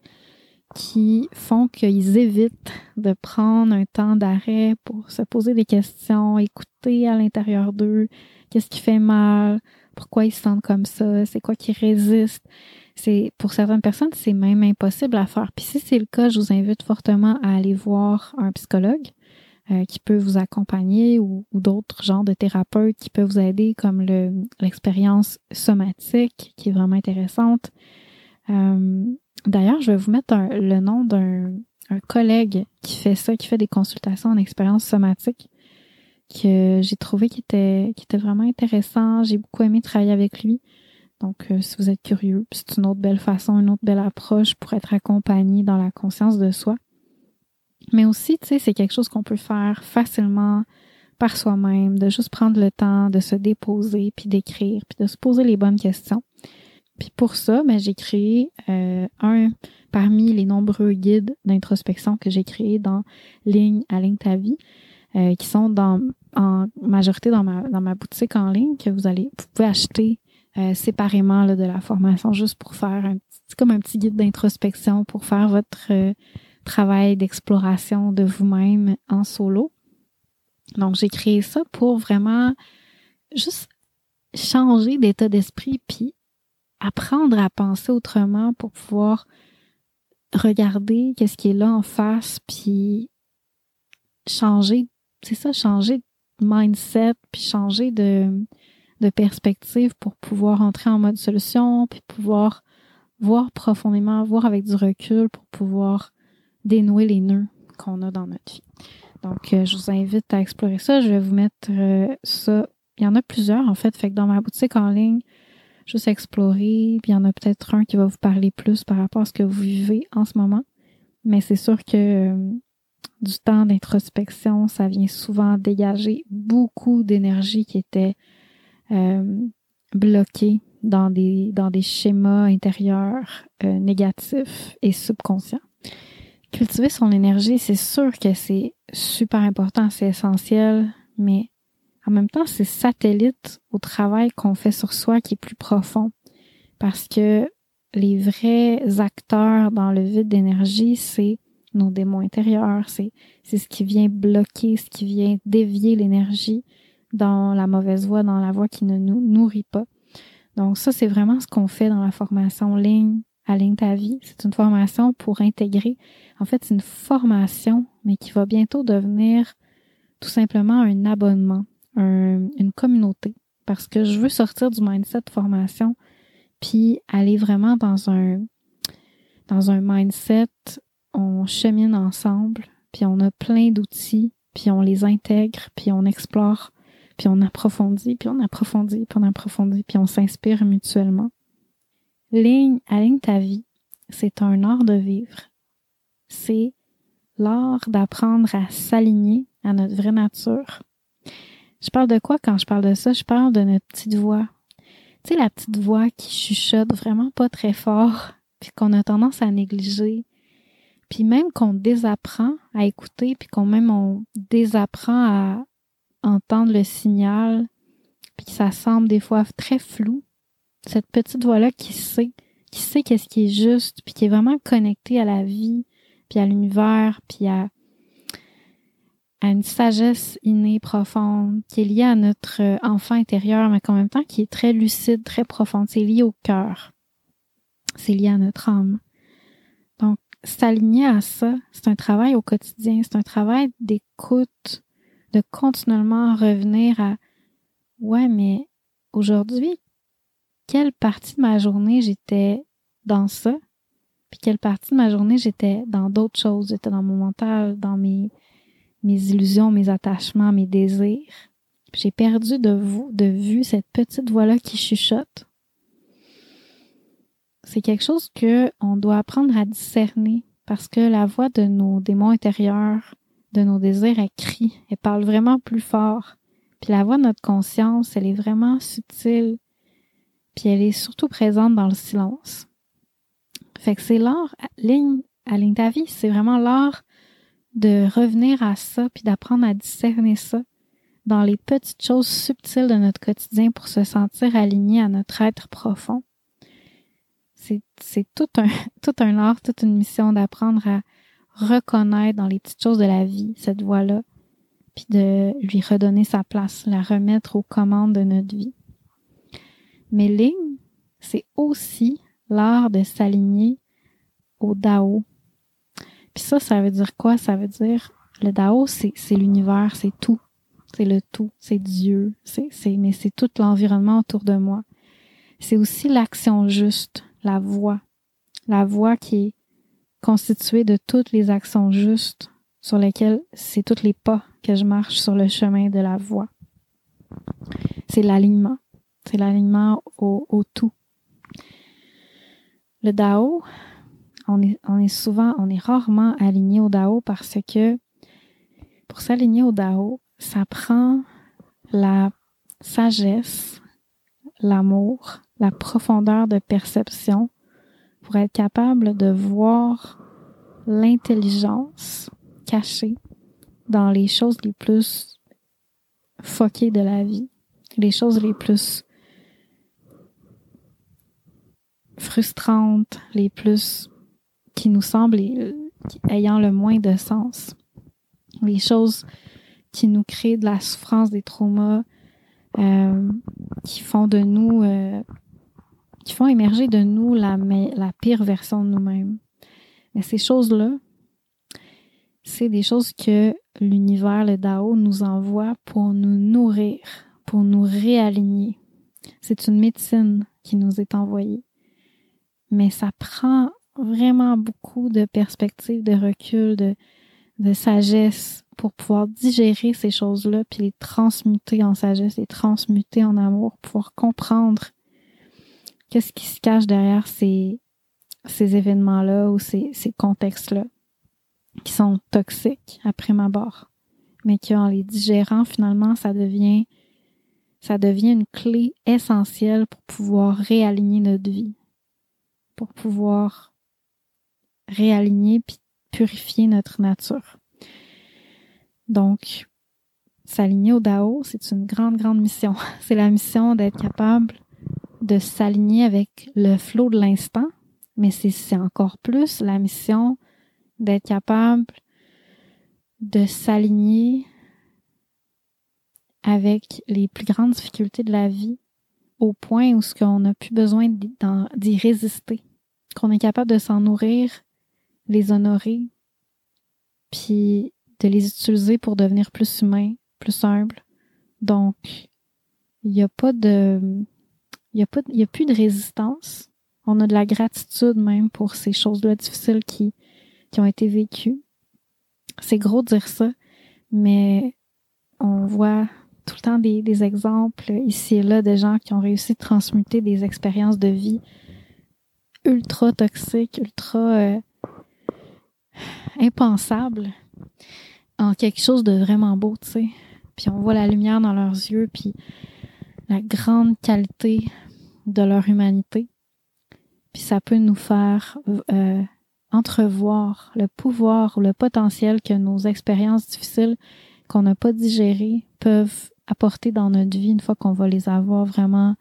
qui font qu'ils évitent de prendre un temps d'arrêt pour se poser des questions, écouter à l'intérieur d'eux qu'est-ce qui fait mal, pourquoi ils se sentent comme ça, c'est quoi qui résiste. C'est pour certaines personnes, c'est même impossible à faire. Puis si c'est le cas, je vous invite fortement à aller voir un psychologue euh, qui peut vous accompagner ou, d'autres genres de thérapeutes qui peuvent vous aider, comme l'expérience somatique qui est vraiment intéressante. Euh, D'ailleurs, je vais vous mettre le nom d'un collègue qui fait ça, qui fait des consultations en expérience somatique, que j'ai trouvé qui était, vraiment intéressant. J'ai beaucoup aimé travailler avec lui. Donc, euh, si vous êtes curieux, c'est une autre belle façon, une autre belle approche pour être accompagné dans la conscience de soi. Mais aussi, tu sais, c'est quelque chose qu'on peut faire facilement par soi-même, de juste prendre le temps de se déposer, puis d'écrire, puis de se poser les bonnes questions. Puis pour ça, ben, j'ai créé euh, un parmi les nombreux guides d'introspection que j'ai créés dans Ligne à Ligne ta vie, euh, qui sont dans en majorité dans ma dans ma boutique en ligne que vous allez vous pouvez acheter euh, séparément là, de la formation juste pour faire un petit comme un petit guide d'introspection pour faire votre travail d'exploration de vous-même en solo. Donc j'ai créé ça pour vraiment juste changer d'état d'esprit puis apprendre à penser autrement pour pouvoir regarder qu'est-ce qui est là en face, puis changer, c'est ça, changer de mindset, puis changer de, de perspective pour pouvoir entrer en mode solution, puis pouvoir voir profondément, voir avec du recul pour pouvoir dénouer les nœuds qu'on a dans notre vie. Donc, euh, je vous invite à explorer ça. Je vais vous mettre euh, ça. Il y en a plusieurs, en fait. Fait que dans ma boutique en ligne, juste explorer. Puis il y en a peut-être un qui va vous parler plus par rapport à ce que vous vivez en ce moment. Mais c'est sûr que euh, du temps d'introspection, ça vient souvent dégager beaucoup d'énergie qui était euh, bloquée dans des, dans des schémas intérieurs euh, négatifs et subconscients. Cultiver son énergie, c'est sûr que c'est super important, c'est essentiel, mais en même temps, c'est satellite au travail qu'on fait sur soi qui est plus profond. Parce que les vrais acteurs dans le vide d'énergie, c'est nos démons intérieurs, c'est, ce qui vient bloquer, ce qui vient dévier l'énergie dans la mauvaise voie, dans la voie qui ne nous nourrit pas. Donc ça, c'est vraiment ce qu'on fait dans la formation ligne à ligne ta vie. C'est une formation pour intégrer. En fait, c'est une formation, mais qui va bientôt devenir tout simplement un abonnement une communauté parce que je veux sortir du mindset formation puis aller vraiment dans un dans un mindset on chemine ensemble puis on a plein d'outils puis on les intègre, puis on explore, puis on approfondit, puis on approfondit, puis on approfondit, puis on s'inspire mutuellement. Ligne, aligne ta vie, c'est un art de vivre. C'est l'art d'apprendre à s'aligner à notre vraie nature. Je parle de quoi quand je parle de ça? Je parle de notre petite voix. Tu sais, la petite voix qui chuchote vraiment pas très fort, puis qu'on a tendance à négliger, puis même qu'on désapprend à écouter, puis qu'on même on désapprend à entendre le signal, puis que ça semble des fois très flou. Cette petite voix-là qui sait, qui sait qu'est-ce qui est juste, puis qui est vraiment connectée à la vie, puis à l'univers, puis à, à une sagesse innée profonde, qui est liée à notre enfant intérieur, mais qu'en même temps qui est très lucide, très profonde. C'est lié au cœur. C'est lié à notre âme. Donc, s'aligner à ça, c'est un travail au quotidien, c'est un travail d'écoute, de continuellement revenir à ouais, mais aujourd'hui, quelle partie de ma journée j'étais dans ça, puis quelle partie de ma journée j'étais dans d'autres choses, j'étais dans mon mental, dans mes mes illusions, mes attachements, mes désirs. J'ai perdu de vous, de vue cette petite voix-là qui chuchote. C'est quelque chose que on doit apprendre à discerner parce que la voix de nos démons intérieurs, de nos désirs, elle crie, elle parle vraiment plus fort. Puis la voix de notre conscience, elle est vraiment subtile. Puis elle est surtout présente dans le silence. Fait que c'est l'art, ligne, à ligne ta vie, c'est vraiment l'art de revenir à ça, puis d'apprendre à discerner ça dans les petites choses subtiles de notre quotidien pour se sentir aligné à notre être profond. C'est tout un, tout un art, toute une mission d'apprendre à reconnaître dans les petites choses de la vie cette voix-là, puis de lui redonner sa place, la remettre aux commandes de notre vie. Mais ligne, c'est aussi l'art de s'aligner au Dao, puis ça, ça veut dire quoi? Ça veut dire le Dao, c'est, l'univers, c'est tout. C'est le tout, c'est Dieu, c'est, mais c'est tout l'environnement autour de moi. C'est aussi l'action juste, la voie. La voie qui est constituée de toutes les actions justes sur lesquelles c'est tous les pas que je marche sur le chemin de la voie. C'est l'alignement. C'est l'alignement au, tout. Le Dao, on est, on est souvent, on est rarement aligné au Dao parce que pour s'aligner au Dao, ça prend la sagesse, l'amour, la profondeur de perception pour être capable de voir l'intelligence cachée dans les choses les plus foquées de la vie, les choses les plus frustrantes, les plus qui nous semblent ayant le moins de sens. Les choses qui nous créent de la souffrance, des traumas, euh, qui font de nous, euh, qui font émerger de nous la, la pire version de nous-mêmes. Mais ces choses-là, c'est des choses que l'univers, le Dao, nous envoie pour nous nourrir, pour nous réaligner. C'est une médecine qui nous est envoyée. Mais ça prend vraiment beaucoup de perspectives, de recul, de, sagesse pour pouvoir digérer ces choses-là, puis les transmuter en sagesse, les transmuter en amour, pouvoir comprendre qu'est-ce qui se cache derrière ces, événements-là ou ces, ces contextes-là qui sont toxiques après ma barre, mais qu'en les digérant, finalement, ça devient ça devient une clé essentielle pour pouvoir réaligner notre vie, pour pouvoir réaligner puis purifier notre nature. Donc, s'aligner au Dao, c'est une grande, grande mission. C'est la mission d'être capable de s'aligner avec le flot de l'instant, mais c'est encore plus la mission d'être capable de s'aligner avec les plus grandes difficultés de la vie au point où ce qu'on n'a plus besoin d'y résister, qu'on est capable de s'en nourrir les honorer, puis de les utiliser pour devenir plus humain, plus humble. Donc, il n'y a pas de, il y a pas, il a plus de résistance. On a de la gratitude même pour ces choses-là difficiles qui, qui ont été vécues. C'est gros de dire ça, mais on voit tout le temps des, exemples ici et là de gens qui ont réussi à transmuter des expériences de vie ultra toxiques, ultra euh, impensables en quelque chose de vraiment beau, tu sais. Puis on voit la lumière dans leurs yeux, puis la grande qualité de leur humanité. Puis ça peut nous faire euh, entrevoir le pouvoir ou le potentiel que nos expériences difficiles qu'on n'a pas digérées peuvent apporter dans notre vie une fois qu'on va les avoir vraiment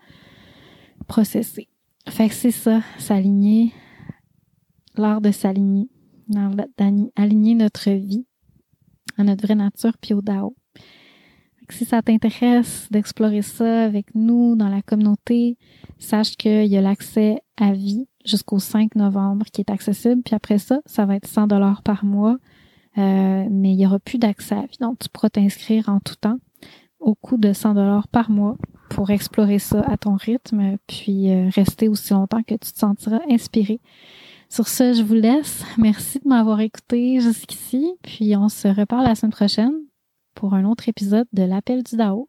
processées. Fait que c'est ça, s'aligner, l'art de s'aligner, d'aligner notre vie à notre vraie nature puis au Dao. Si ça t'intéresse d'explorer ça avec nous dans la communauté, sache qu'il y a l'accès à vie jusqu'au 5 novembre qui est accessible. Puis après ça, ça va être 100 dollars par mois, mais il y aura plus d'accès à. Donc, tu pourras t'inscrire en tout temps au coût de 100 dollars par mois pour explorer ça à ton rythme, puis euh, rester aussi longtemps que tu te sentiras inspiré. Sur ce, je vous laisse. Merci de m'avoir écouté jusqu'ici, puis on se reparle la semaine prochaine pour un autre épisode de l'appel du DAO.